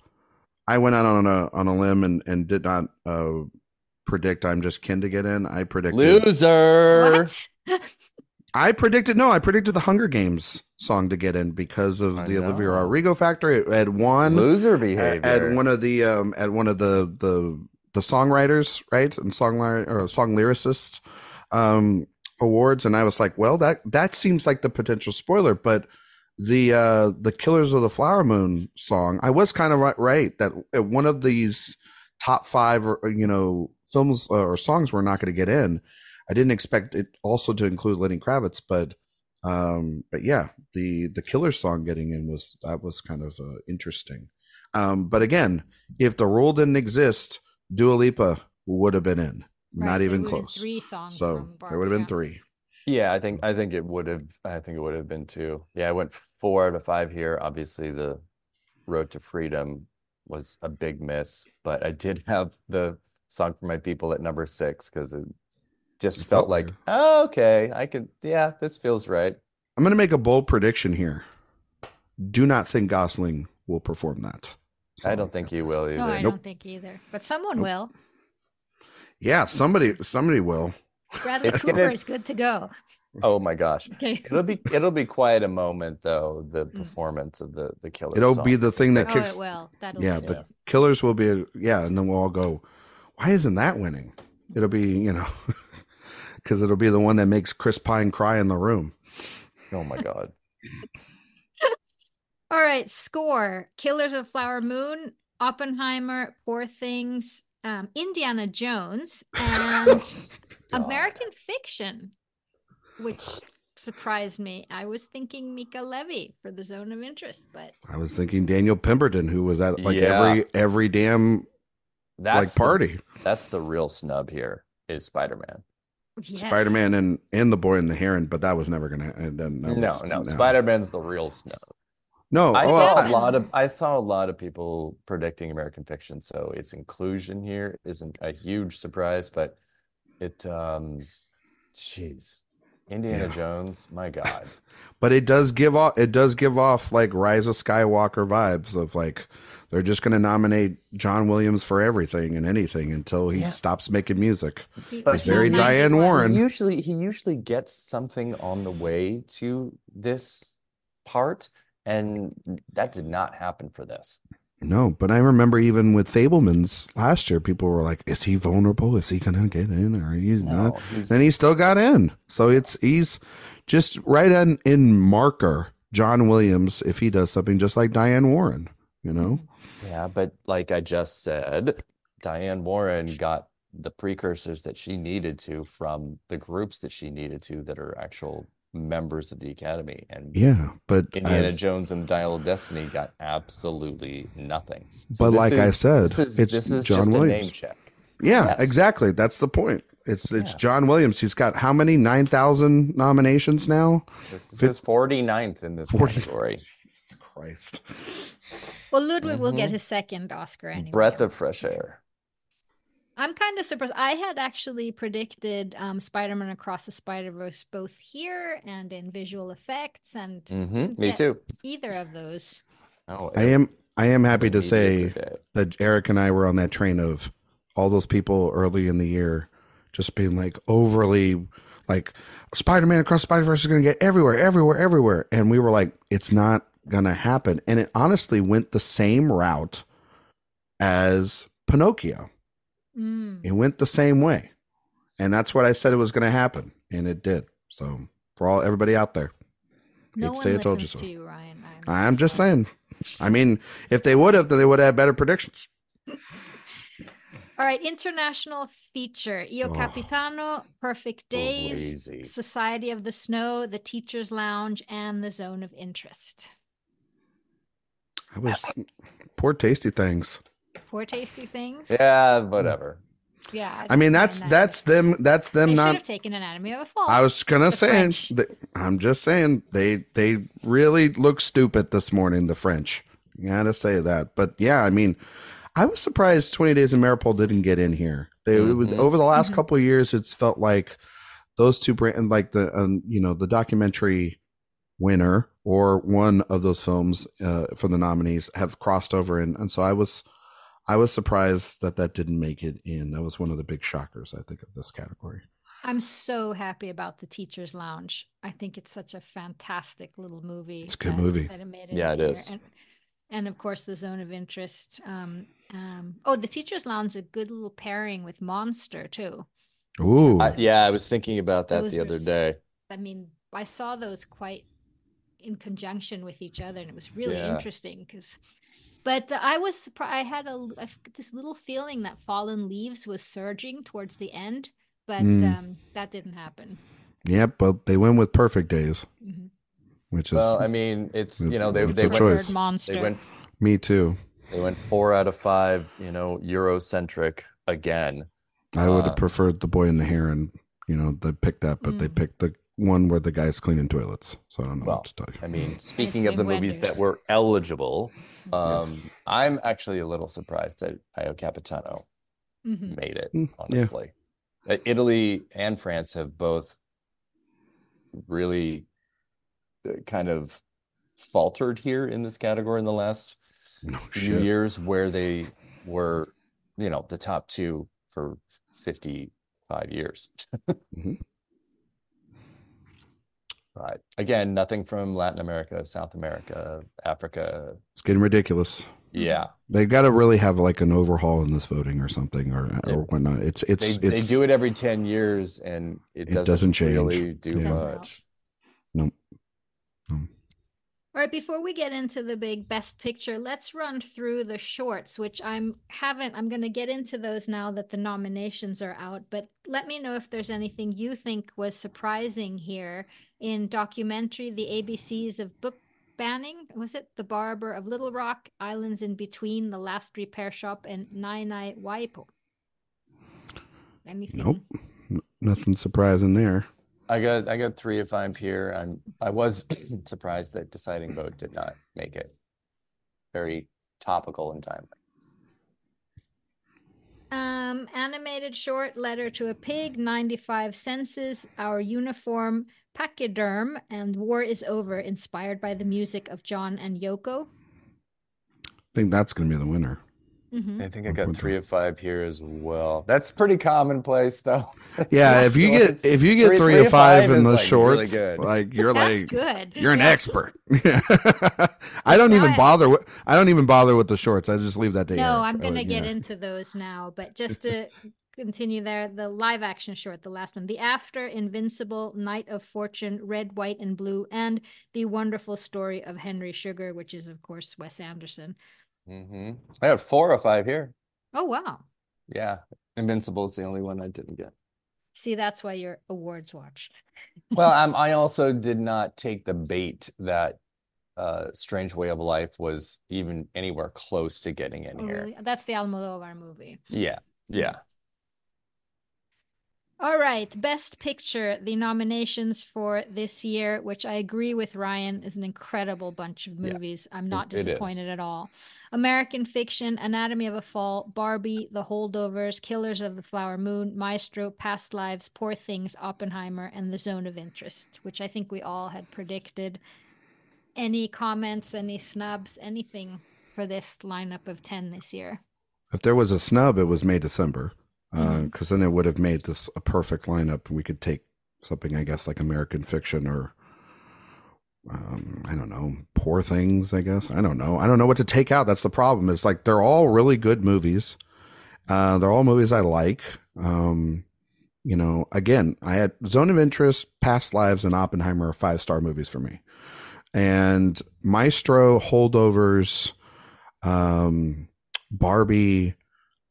I went out on a on a limb and and did not uh, predict I'm just Ken to get in. I predicted loser. What? I predicted no. I predicted the Hunger Games song to get in because of I the know. Olivia Rodrigo factor. It had one loser behavior at, one of the um at one of the the the songwriters right and song or song lyricists um awards, and I was like, well that that seems like the potential spoiler, but the uh the Killers of the Flower Moon song, I was kind of right, right that one of these top five or you know films uh, or songs were not going to get in. I didn't expect it also to include Lenny Kravitz, but Um, but yeah, the the killer song getting in was that was kind of uh, interesting. Um, but again, if the rule didn't exist, Dua Lipa would have been in, Right, not even close. Three songs. So there would have been three. Yeah, I think I think it would have I think it would have been two. Yeah, I went four out of five here. Obviously, the Road to Freedom was a big miss, but I did have the song for my people at number six because it just It felt felt like, oh, okay, I could, yeah, this feels right. I'm going to make a bold prediction here. Do not think Gosling will perform that. I don't think he will either. No, I. Nope. don't think either. But someone Nope. will. Yeah, somebody somebody will. Bradley It's Cooper gonna- is good to go. Oh my gosh. Okay. It'll be it'll be quite a moment though, the Mm. performance of the the killer It'll song. be the thing that Oh, kicks it will. That'll yeah, be the it. killers will be a, yeah, and then we'll all go, why isn't that winning? It'll be, you know, because it'll be the one that makes Chris Pine cry in the room. Oh my god. All right, score: Killers of the Flower Moon, Oppenheimer, Poor Things, um, Indiana Jones, and God. American Fiction, which surprised me. I was thinking Mica Levi for the Zone of Interest, but I was thinking Daniel Pemberton, who was at like Yeah. every every damn That's like the- party. that's the real snub here is Spider-Man. yes. Spider Man and and the Boy and the Heron, but that was never gonna. Uh, and then that No, was- no, Spider-Man's the real snub. No, I oh, saw I- a lot of I saw a lot of people predicting American Fiction, so its inclusion here isn't a huge surprise, but it um jeez. Indiana Yeah. Jones, my God. but it does give off. It does give off like Rise of Skywalker vibes of like they're just gonna nominate John Williams for everything and anything until he Yeah. stops making music. He- But It's very was Diane 91. Warren. He usually he usually gets something on the way to this part, and that did not happen for this. No, but I remember even with Fabelmans last year, people were like, "Is he vulnerable? Is he gonna get in? Or he's No, not?" he's- And he still got in. So it's he's just right on in marker John Williams if he does something just like Diane Warren. You know, Yeah, but like I just said, Diane Warren got the precursors that she needed to from the groups that she needed to that are actual members of the Academy. And yeah. But Indiana as- Jones and Dial of Destiny got absolutely nothing. But this like I said, this is, it's this is John just a Williams. name check. yeah, Yes. exactly. That's the point. It's it's Yeah. John Williams. He's got how many nine thousand nominations now? This is Fif- his 49th in this 40 category. Jesus Christ. Well, Ludwig will get Mhm. his second Oscar anyway. Breath of fresh air. I'm kind of surprised. I had actually predicted um, Spider-Man Across the Spider-Verse both here and in visual effects, and hmm Me too. Either of those. Oh, I am I am happy to say that Erik and I were on that train of all those people early in the year just being like overly like Spider-Man across Spider-Verse is going to get everywhere, everywhere, everywhere. And we were like, it's not going to happen. And it honestly went the same route as Pinocchio. Mm. It went the same way. And that's what I said it was going to happen. And it did. So for all everybody out there, No hate to one say I told you so. to you, Ryan. I'm just saying. I mean, if they would have, then they would have better predictions. All right, international feature: Io Oh. Capitano, Perfect Days, Crazy. Society of the Snow, The Teacher's Lounge, and The Zone of Interest. I was poor tasty things. Four tasty things. Yeah, whatever. Yeah. I mean, that's mind that. that's them. That's them They should not. have taken Anatomy of a Fall. I was gonna The say. French. I'm just saying they they really look stupid this morning. The French. You gotta say that. But yeah, I mean, I was surprised 20 Days in Mariupol didn't get in here. They it was- Mhm. over the last Mhm. couple of years, it's felt like those two brand like the um, you know the documentary winner or one of those films uh, for the nominees have crossed over and and so I was I was surprised that that didn't make it in. That was one of the big shockers I think of this category. I'm so happy about The Teacher's Lounge. I think it's such a fantastic little movie. It's a good that- movie. That it made it Yeah, in it here. is. And, and of course, The Zone of Interest. Um, um, oh, The Teacher's Lounge is a good little pairing with Monster, too. Ooh, I, yeah, I was thinking about that Those the other s- day. I mean, I saw those quite in conjunction with each other, and it was really Yeah. interesting because. But uh, I was surprised. I had a, a- this little feeling that Fallen Leaves was surging towards the end, but Mm. um, that didn't happen. Yep, but they went with Perfect Days. Mhm. which is Well, I mean, it's you know they they went choice. Monster. they went me too. they went four out of five. You know, Eurocentric again. I would Uh, have preferred the boy in the heron. You know, they picked that, but they Mm. picked the one where the guy's cleaning toilets. So I don't know Well, what to tell you. I mean, speaking of Wim the movies that were eligible, um, Yes. I'm actually a little surprised that Io Capitano Mhm. made it. Mm, yeah. Honestly, Uh, Italy and France have both really uh, kind of faltered here in this category in the last no few shit. years, where they were, you know, the top two for 55 years. Mhm. But again, nothing from Latin America, South America, Africa. It's getting ridiculous. Yeah, They've got to really have like an overhaul in this voting or something or or whatnot. It's it's they, it's they do it every 10 years and it It doesn't, doesn't change. really do Yeah. Much. All right, before we get into the big best picture, let's run through the shorts, which I'm haven't I'm going to get into those now that the nominations are out, but let me know if there's anything you think was surprising here in documentary The ABCs of Book Banning. Was it The Barber of Little Rock, Islands in Between, The Last Repair Shop and Nai Nai Waipo? Anything? nope. N- Nothing surprising there. I got I got three if I'm here. I'm I was surprised that deciding vote did not make it. Very topical and timely. Um, animated short letter to a pig, 95 senses, our uniform, pachyderm, and war is over, inspired by the music of John and Yoko. I think that's going to be the winner. Mhm. I think I One got three of five here as well. That's pretty commonplace though. Yeah, if you get Shorts. if you get Three- three, three of of five, five in is, the like, really shorts, good. like you're That's like good. you're an expert. I don't Now even I- bother with I don't even bother with the shorts. I just leave that to No, Eric. I'm going to Uh, get yeah. into those now, but just to continue there, the live action short, the last one, The After, Invincible, knight of Fortune, Red, White, and Blue, and The Wonderful Story of Henry Sugar, which is, of course, Wes Anderson. Hmm I have four or five here. Oh, wow. Yeah. Invincible is the only one I didn't get. See, that's why you're awards watch. Well, I'm, I also did not take the bait that uh Strange Way of Life was even anywhere close to getting in Oh, here. really? That's the Almodovar movie. Yeah. Yeah. All right, Best Picture, the nominations for this year, which I agree with Ryan, is an incredible bunch of Yeah, movies. I'm not disappointed at all. American Fiction, Anatomy of a Fall, Barbie, The Holdovers, Killers of the Flower Moon, Maestro, Past Lives, Poor Things, Oppenheimer, and The Zone of Interest, which I think we all had predicted. Any comments, any snubs, anything for this lineup of 10 this year? If there was a snub, it was May December, because Mhm. then it would have made this a perfect lineup, and we could take something, I guess, like American Fiction or um, I don't know, Poor Things. I guess I don't know. I don't know what to take out. That's the problem. It's like they're all really good movies. Uh, they're all movies I like. Um, you know, again, I had Zone of Interest, Past Lives, and Oppenheimer are five star movies for me. And Maestro, Holdovers, um, Barbie,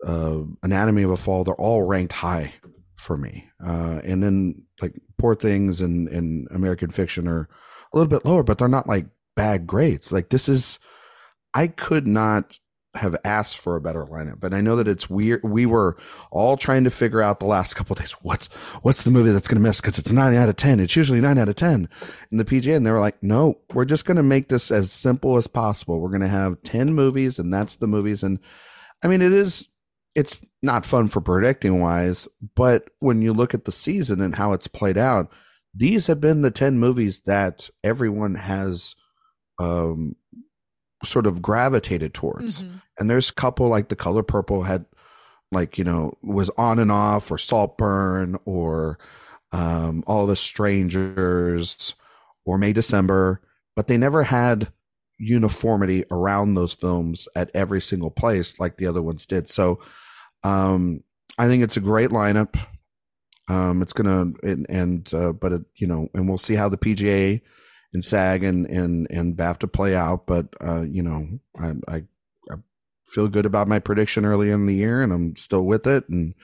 uh, Anatomy of a Fall, they're all ranked high for me. Uh, and then like Poor Things and, and American Fiction are a little bit lower, but they're not like bad grades. Like this is, I could not have asked for a better lineup, but I know that it's weird. We were all trying to figure out the last couple days what's what's the movie that's going to miss because it's nine out of ten. It's usually nine out of ten in the PGA, and they were like, "No, we're just going to make this as simple as possible. We're going to have ten movies, and that's the movies." And I mean, it is it's not fun for predicting wise, but when you look at the season and how it's played out, these have been the ten movies that everyone has um sort of gravitated towards Mhm. and there's a couple like the color purple had like you know was on and off or saltburn or um all the strangers or may december but they never had uniformity around those films at every single place like the other ones did so um i think it's a great lineup um it's gonna and, and uh, but it, you know and we'll see how the pga and SAG and and and BAFTA play out. But uh, you know, I, I I feel good about my prediction early in the year, and I'm still with it. And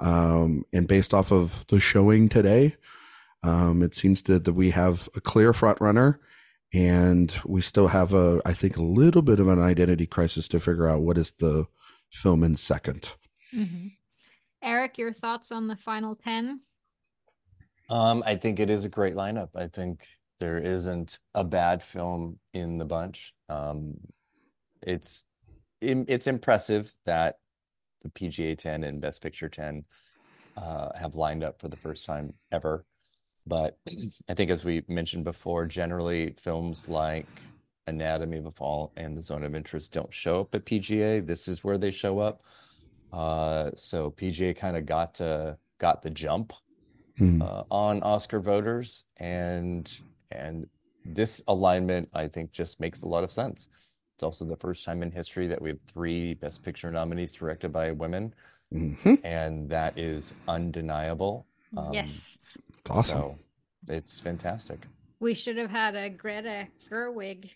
um, and based off of the showing today, um, it seems that, that we have a clear front runner, and we still have a, I think, a little bit of an identity crisis to figure out what is the film in 2nd mm-hmm. Eric, your thoughts on the final ten? Um, I think it is a great lineup. I think there isn't a bad film in the bunch. Um, it's it's impressive that the PGA 10 and Best Picture 10 uh, have lined up for the first time ever. But I think, as we mentioned before, generally films like Anatomy of a Fall and The Zone of Interest don't show up at PGA. This is where they show up. Uh, so PGA kind of got to got the jump mm. uh, on Oscar voters, and and this alignment I think just makes a lot of sense. It's also the first time in history that we have three Best Picture nominees directed by women, mm-hmm. and that is undeniable. Um, yes, it's awesome. So it's fantastic. We should have had a Greta Gerwig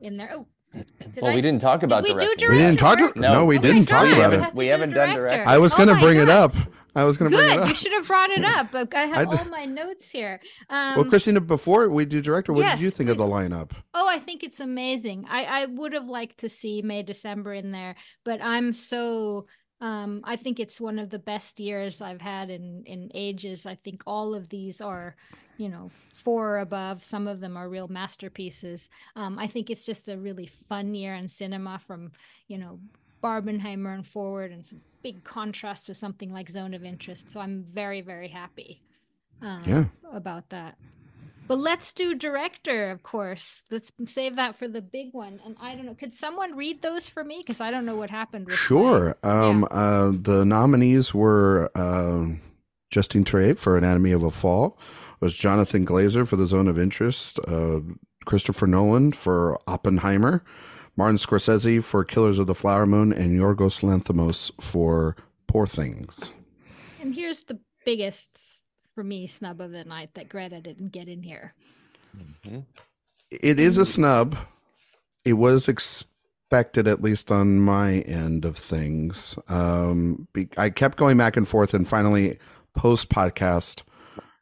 in there. Oh, did well, I, we didn't talk about did we, director. we didn't talk. To, no, no, we oh didn't talk about it. We haven't done director. I was going to oh bring God. it up. I was going to bring it up. You should have brought it up. I have all my notes here. Um, well, Christina, before we do director, what yes, did you think please. of the lineup? Oh, I think it's amazing. I, I would have liked to see May December in there, but I'm so um, I think it's one of the best years I've had in in ages. I think all of these are you know four or above some of them are real masterpieces um, i think it's just a really fun year in cinema from you know barbenheimer and forward and big contrast with something like zone of interest so i'm very very happy um, yeah. about that but let's do director of course. Let's save that for the big one. And i don't know could someone read those for me? Because i don't know what happened sure. Um, yeah. uh, the nominees were uh, justine triet for anatomy of a fall. Was Jonathan Glazer for The Zone of Interest, uh, Christopher Nolan for Oppenheimer, Martin Scorsese for Killers of the Flower Moon, and Yorgos Lanthimos for Poor Things. And here's the biggest, for me, snub of the night that Greta didn't get in here. Mm-hmm. It is a snub. It was expected, at least on my end of things. Um, I kept going back and forth, and finally, post podcast,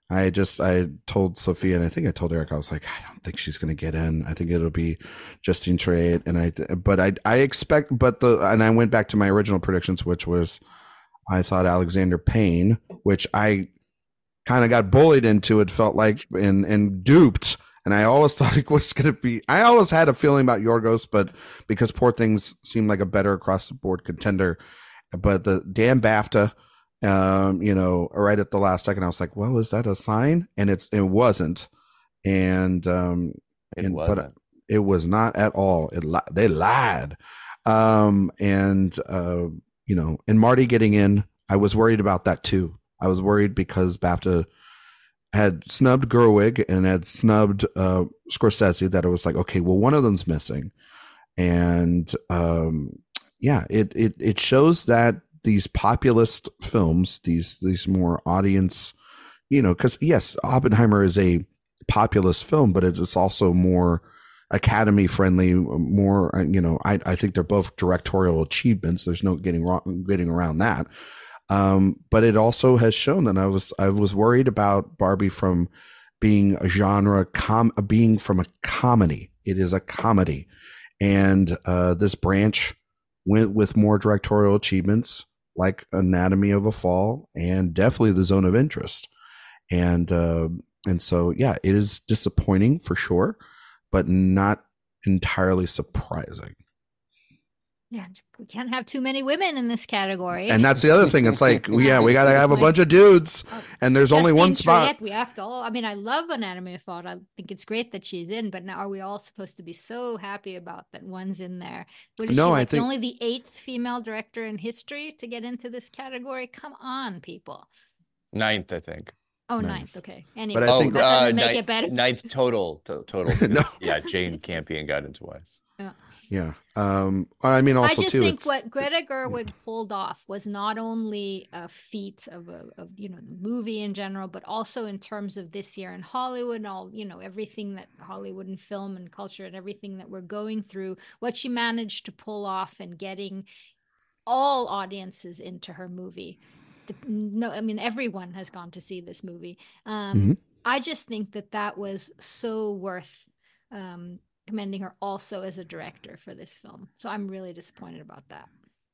I just I told Sophia and I think I told Eric I was like I don't think she's going to get in. I think it'll be Justine Triet, and I but I I expect but the and I went back to my original predictions which was I thought Alexander Payne, which I kind of got bullied into it felt like and and duped and I always thought it was going to be I always had a feeling about Yorgos but because Poor Things seemed like a better across the board contender but the damn BAFTA um, you know, right at the last second, I was like, "Well, is that a sign?" And it's it wasn't, and um, it and, wasn't. But it was not at all. It li- they lied, um, and uh, you know, and Marty getting in, I was worried about that too. I was worried because BAFTA had snubbed Gerwig and had snubbed uh, Scorsese. That it was like, okay, well, one of them's missing, and um, yeah, it it it shows that these populist films, these these more audience, you know, because yes, Oppenheimer is a populist film, but it's also more academy friendly more you know i i think they're both directorial achievements there's no getting wrong getting around that um but it also has shown that i was i was worried about barbie from being a genre com being from a comedy it is a comedy and uh this branch went with more directorial achievements like Anatomy of a Fall and definitely The Zone of Interest. And uh, and so yeah, it is disappointing for sure, but not entirely surprising. Yeah, we can't have too many women in this category. And that's the other thing. It's like, yeah, we got to have a bunch of dudes, oh, and there's Justine only one spot. we have to all. I mean, I love Anatomy of Fall. I think it's great that she's in, but now are we all supposed to be so happy about that one's in there? What is no, she, like, I think only the eighth female director in history to get into this category. Come on, people. Ninth, I think. Oh, ninth. ninth. Okay. Anyway, but I think, that doesn't uh, make ninth, it better. Ninth total. To, total. no. Yeah, Jane Campion got into twice. Yeah. Yeah. Um, I mean, also I just too, think what Greta Gerwig pulled off was not only a feat of, a, of you know the movie in general, but also in terms of this year in Hollywood and all you know everything that Hollywood and film and culture and everything that we're going through. What she managed to pull off and getting all audiences into her movie. No, I mean everyone has gone to see this movie. Um, mm-hmm. I just think that that was so worth um, commending her also as a director for this film. So I'm really disappointed about that.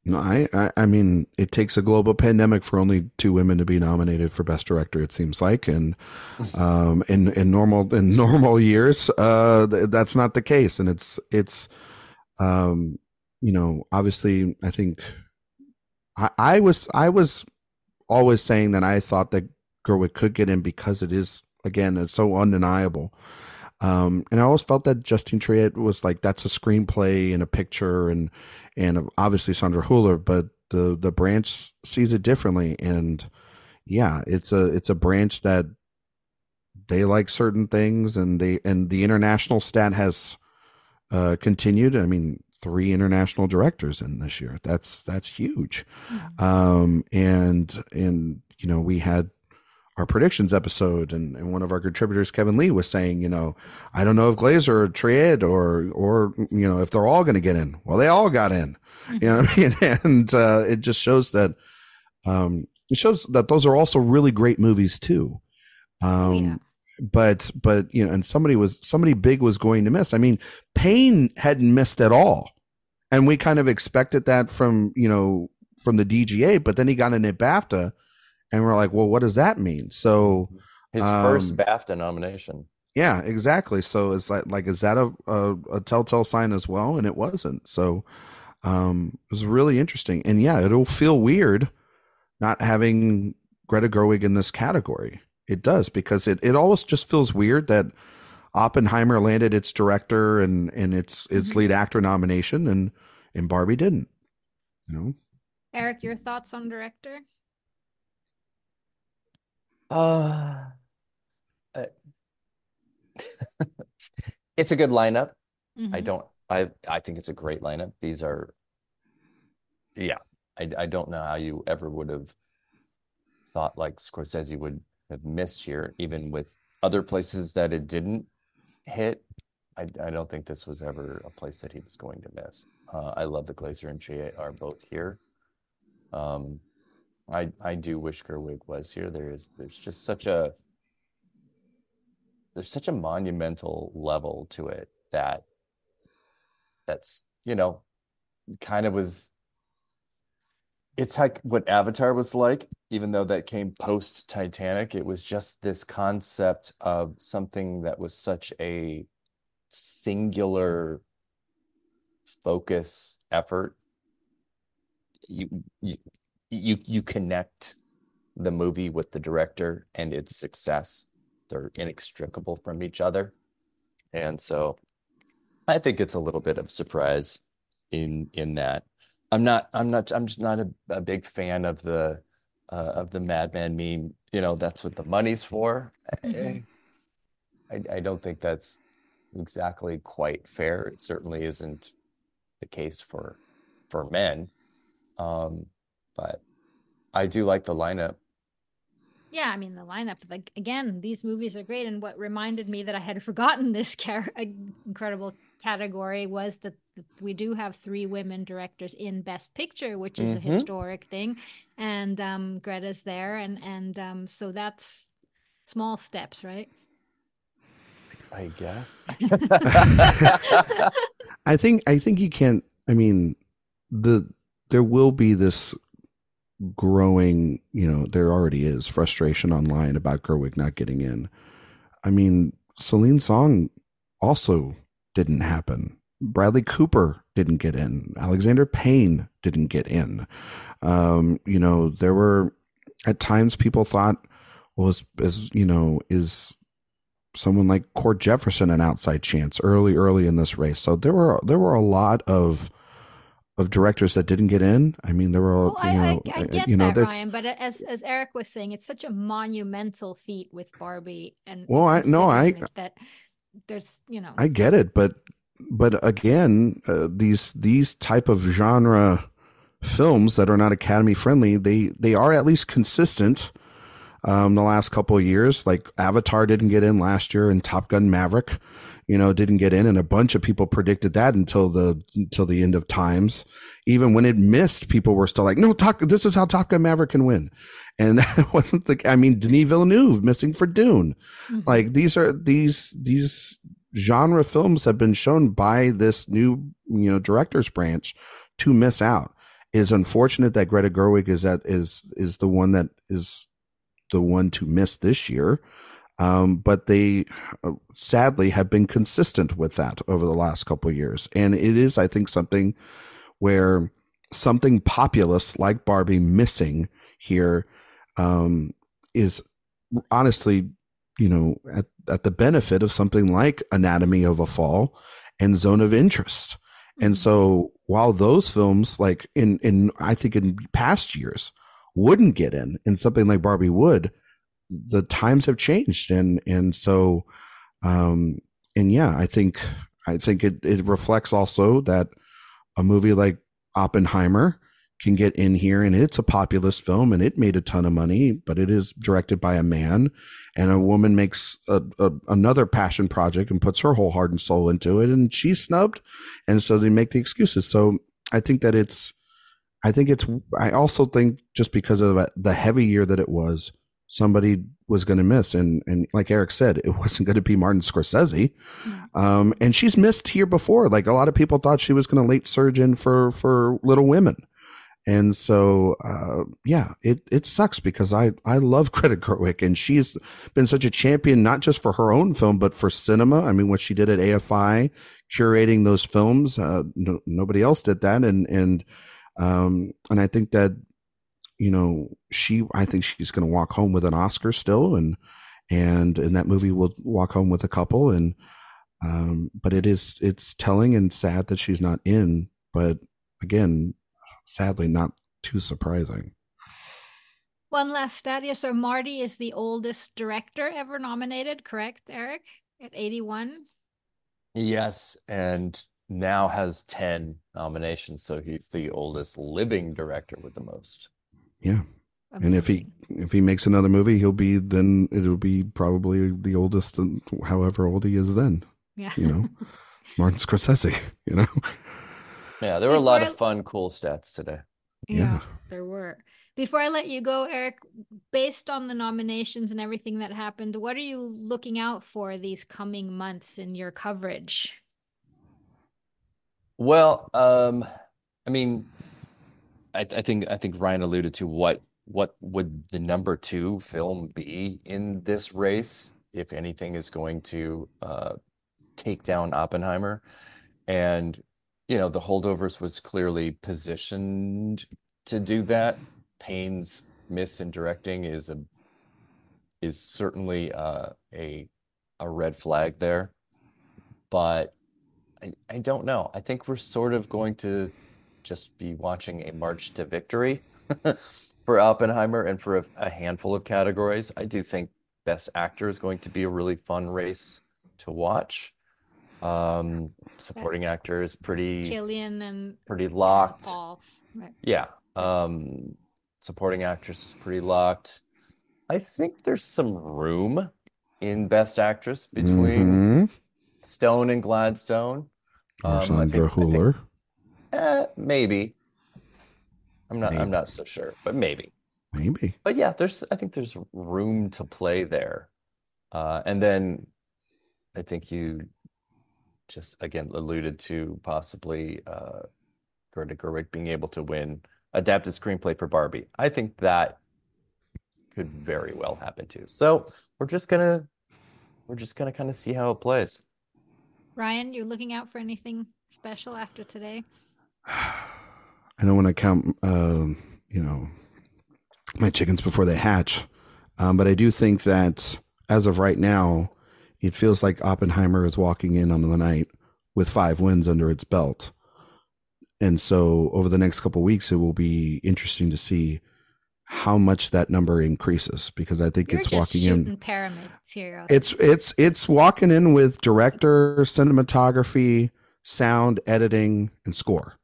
No, I, I, I mean, it takes a global pandemic for only two women to be nominated for best director. It seems like, and um, in in normal in normal years, uh, th- that's not the case, and it's it's, um, you know, obviously, I think, I, I was I was always saying that I thought that Gerwig could get in because it is again it's so undeniable. Um, and I always felt that Justine Triet was like that's a screenplay and a picture and and obviously Sandra Hüller, but the the branch sees it differently. And yeah, it's a it's a branch that they like certain things, and they and the international stat has uh, continued. I mean, three international directors in this year. That's that's huge. Mm-hmm. Um, and and you know we had our predictions episode and, and one of our contributors kevin lee was saying you know i don't know if glazer or Triet or or you know if they're all going to get in well they all got in mm-hmm. you know what i mean and uh, it just shows that um it shows that those are also really great movies too um yeah. But but you know and somebody was somebody big was going to miss i mean payne hadn't missed at all and we kind of expected that from you know from the dga but then he got in at bafta and we're like, well, what does that mean? So his um, first BAFTA nomination. Yeah, exactly. So it's like like is that a, a, a telltale sign as well? And it wasn't. So um, it was really interesting. And yeah, it'll feel weird not having Greta Gerwig in this category. It does because it it always just feels weird that Oppenheimer landed its director and and its its mm-hmm. lead actor nomination and and Barbie didn't. You know. Eric, your thoughts on director? Uh, uh it's a good lineup. Mm-hmm. I don't. I I think it's a great lineup. These are. Yeah, I I don't know how you ever would have thought like Scorsese would have missed here, even with other places that it didn't hit. I, I don't think this was ever a place that he was going to miss. Uh, I love the Glazer and Triet are both here. Um, I I do wish Gerwig was here. There is there's just such a there's such a monumental level to it that that's you know kind of was it's like what Avatar was like, even though that came post Titanic. It was just this concept of something that was such a singular focus effort. You, you you you connect the movie with the director and its success. They're inextricable from each other. And so I think it's a little bit of surprise in in that. I'm not I'm not I'm just not a, a big fan of the uh, of the Madman meme. You know, that's what the money's for. Mm-hmm. I, I don't think that's exactly quite fair. It certainly isn't the case for for men. Um, but I do like the lineup. Yeah, I mean the lineup. Like again, these movies are great, and what reminded me that I had forgotten this car- incredible category was that we do have three women directors in Best Picture, which is mm-hmm. a historic thing, and um, Greta's there, and and um, so that's small steps, right? I guess. I think I think you can't. I mean, the there will be this growing, you know, there already is frustration online about Gerwig not getting in. I mean, Celine Song also didn't happen. Bradley Cooper didn't get in. Alexander Payne didn't get in. Um, you know, there were at times people thought, well, as, as you know, is someone like Cord Jefferson an outside chance early, early in this race. So there were there were a lot of of directors that didn't get in. I mean, there were, well, you know, I, I, I get you know, that, Ryan, but as as Eric was saying, it's such a monumental feat with Barbie and well, I no, I that there's, you know, I get it, but but again, uh, these these type of genre films that are not Academy friendly, they they are at least consistent. Um, the last couple of years, like Avatar didn't get in last year, and Top Gun Maverick you know, didn't get in, and a bunch of people predicted that until the until the end of times. Even when it missed, people were still like, "No, talk. This is how Top Gun Maverick can win," and that wasn't the. I mean, Denis Villeneuve missing for Dune. Mm-hmm. Like these are these these genre films have been shown by this new you know director's branch to miss out. It is unfortunate that Greta Gerwig is that is is the one that is the one to miss this year. Um, but they uh, sadly have been consistent with that over the last couple of years, and it is, I think, something where something populist like Barbie missing here um, is honestly, you know, at, at the benefit of something like Anatomy of a Fall and Zone of Interest. And Mm-hmm. so while those films, like in, in, I think in past years wouldn't get in and something like Barbie would, the times have changed. And, and so, um, and yeah, I think, I think it, it reflects also that a movie like Oppenheimer can get in here and it's a populist film and it made a ton of money, but it is directed by a man and a woman makes a, a, another passion project and puts her whole heart and soul into it and she's snubbed. And so they make the excuses. So I think that it's, I think it's, I also think just because of the heavy year that it was, somebody was going to miss. And, and like Eric said, it wasn't going to be Martin Scorsese. Um, and she's missed here before. Like a lot of people thought she was going to late surge in for, for Little Women. And so, uh, yeah, it, it sucks because I, I love Greta Gerwig and she's been such a champion, not just for her own film, but for cinema. I mean, what she did at AFI, curating those films, uh, no, nobody else did that. And, and, um, and I think that, you know, she, I think she's going to walk home with an Oscar still. And, and in that movie, will walk home with a couple. And, um, but it is, it's telling and sad that she's not in, but again, sadly not too surprising. One last stat here. So Marty is the oldest director ever nominated, correct, Eric? At 81. Yes, and now has 10 nominations, so he's the oldest living director with the most. Yeah. And if he if he makes another movie, he'll be then it'll be probably the oldest, and however old he is then. yeah. You know, Martin Scorsese. You know, Yeah, there were a lot I- of fun, cool stats today. Yeah, Yeah. there were. Before I let you go, Eric, based on the nominations and everything that happened, what are you looking out for these coming months in your coverage? Well, um, I mean, I, I think I think Ryan alluded to what what would the number two film be in this race, if anything is going to uh, take down Oppenheimer. And, you know, The Holdovers was clearly positioned to do that. Payne's miss in directing is a is certainly uh, a a red flag there. But I, I don't know. I think we're sort of going to just be watching a march to victory for Oppenheimer and for a, a handful of categories. I do think Best Actor is going to be a really fun race to watch. Um, supporting actor is pretty Cillian and pretty locked. Paul. Right. Yeah. Um, supporting actress is pretty locked. I think there's some room in Best Actress between Mhm. Stone and Gladstone. or Um, I Sandra Eh, maybe. I'm not I'm not so sure, but maybe. Maybe. But yeah, there's I think there's room to play there. Uh, and then I think you just again alluded to possibly uh, Greta Gerwig being able to win adapted screenplay for Barbie. I think that could very well happen too. So we're just gonna we're just gonna kind of see how it plays. Ryan, you're looking out for anything special after today? I don't want to count, um, you know, my chickens before they hatch, um, but I do think that as of right now, it feels like Oppenheimer is walking in on the night with five wins under its belt, and so over the next couple of weeks, it will be interesting to see how much that number increases because I think You're it's walking in. pyramids here. It's it's it's walking in with director, cinematography, sound, editing, and score.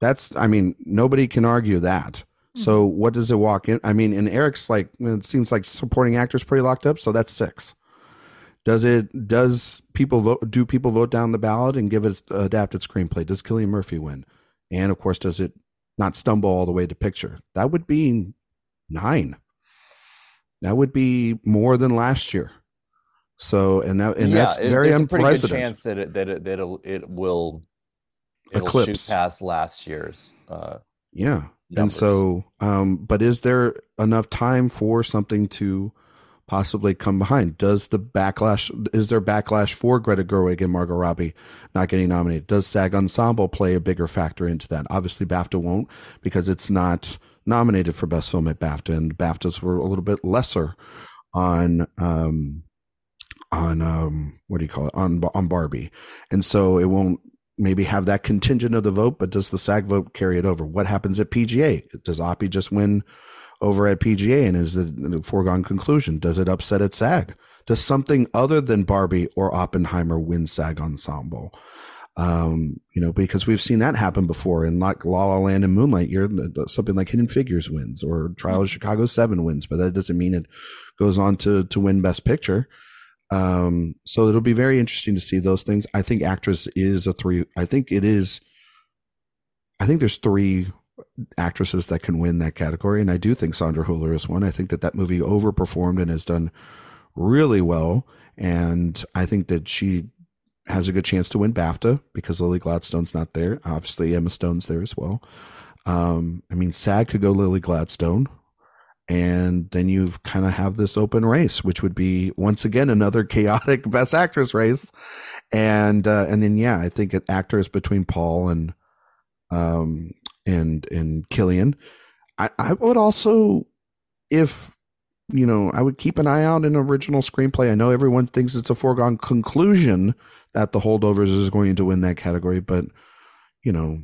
That's I mean, nobody can argue that. So mm-hmm. what does it walk in? I mean, and Eric's like it seems like supporting actors pretty locked up, so that's six. Does it does people vote do people vote down the ballot and give it adapted screenplay? Does Cillian Murphy win? And of course, does it not stumble all the way to picture? That would be nine. That would be more than last year. So and that and that's it- very there's a pretty good unprecedented. chance that it that it, that it will it'll Eclipse. shoot past last year's uh Yeah. And so, um, but is there enough time for something to possibly come behind? Does the backlash, is there backlash for Greta Gerwig and Margot Robbie not getting nominated? Does SAG Ensemble play a bigger factor into that? Obviously, BAFTA won't because it's not nominated for Best Film at BAFTA, and BAFTAs were a little bit lesser on, um, on, um, what do you call it? On, on Barbie. And so it won't maybe have that contingent of the vote, but does the SAG vote carry it over? What happens at PGA? Does Oppie just win over at PGA and is a foregone conclusion? Does it upset at SAG? Does something other than Barbie or Oppenheimer win SAG ensemble? Um, you know, because we've seen that happen before in like La La Land and Moonlight. You're something like Hidden Figures wins or Trial of Chicago Seven wins, but that doesn't mean it goes on to to win Best Picture. Um, so it'll be very interesting to see those things. I think actress is a three. I think it is. I think there's three actresses that can win that category, and I do think Sandra Hüller is one. I think that that movie overperformed and has done really well, and I think that she has a good chance to win BAFTA because Lily Gladstone's not there. Obviously, Emma Stone's there as well. Um, I mean, SAG could go Lily Gladstone and then you've kind of have this open race, which would be once again another chaotic best actress race, and uh, and then yeah, I think actors between Paul and um and and Cillian. I I would also if you know I would keep an eye out in original screenplay. I know everyone thinks it's a foregone conclusion that the holdovers is going to win that category, but you know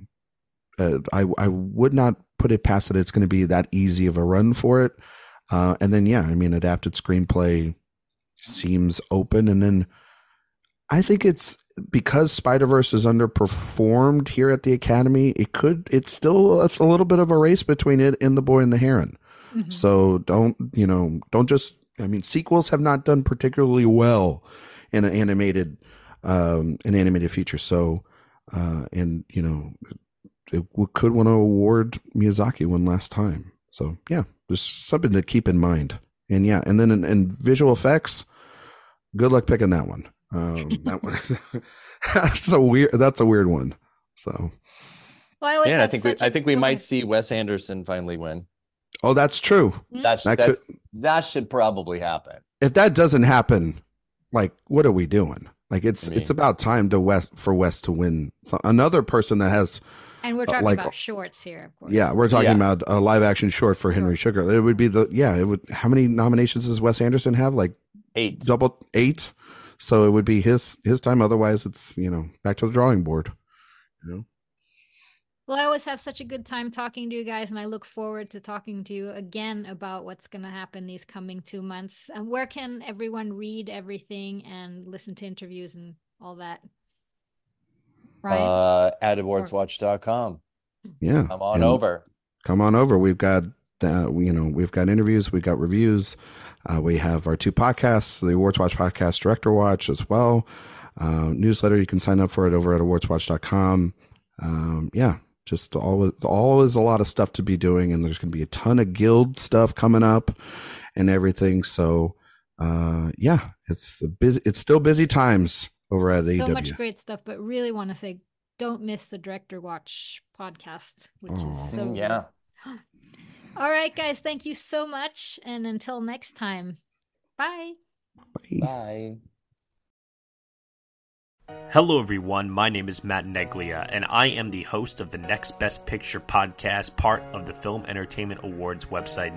uh, I I would not put it past that it's going to be that easy of a run for it. Uh, and then yeah, I mean adapted screenplay seems open, and then I think it's because Spider Verse is underperformed here at the Academy. It could it's still a, a little bit of a race between it and The Boy and the Heron. Mhm. So don't you know? Don't just. I mean, sequels have not done particularly well in an animated, um, an animated feature. So, uh, and you know, it could want to award Miyazaki one last time. So yeah, there's something to keep in mind. And yeah, and then in, in visual effects, good luck picking that one. Um, that one that's a weird. That's a weird one. So Well, I always yeah, I think we such a- I think we might see Wes Anderson finally win. oh, that's true. Mm. That's That that could- that should probably happen. if that doesn't happen, like what are we doing? Like it's I mean- it's about time to Wes for Wes to win. So another person that has And we're uh, talking like- about shorts here, of course. yeah, we're talking Yeah. about a live action short for Henry Sugar. It would be the yeah. It would how many nominations does Wes Anderson have? Like Eight. double eight. So it would be his his time. Otherwise, it's you know back to the drawing board. You know? Well, I always have such a good time talking to you guys, and I look forward to talking to you again about what's going to happen these coming two months. And where can everyone read everything and listen to interviews and all that? Right. Uh at awardswatch.com. Yeah, Come on And- over. come on over. We've got uh, you know we've got interviews, we've got reviews, uh, we have our two podcasts, the Awards Watch podcast, Director Watch as well. Uh, newsletter you can sign up for it over at awardswatch.com. Um, yeah, just always always a lot of stuff to be doing, and there's going to be a ton of guild stuff coming up and everything. So uh, yeah, it's the busy. It's still busy times over at so AEW. much great stuff, but really want to say don't miss the Director Watch podcast, which Aw. is so Mm, good. yeah. All right, guys, thank you so much. And until next time, bye. Bye. Hello, everyone. My name is Matt Neglia, and I am the host of the Next Best Picture podcast, part of the Film Entertainment Awards website,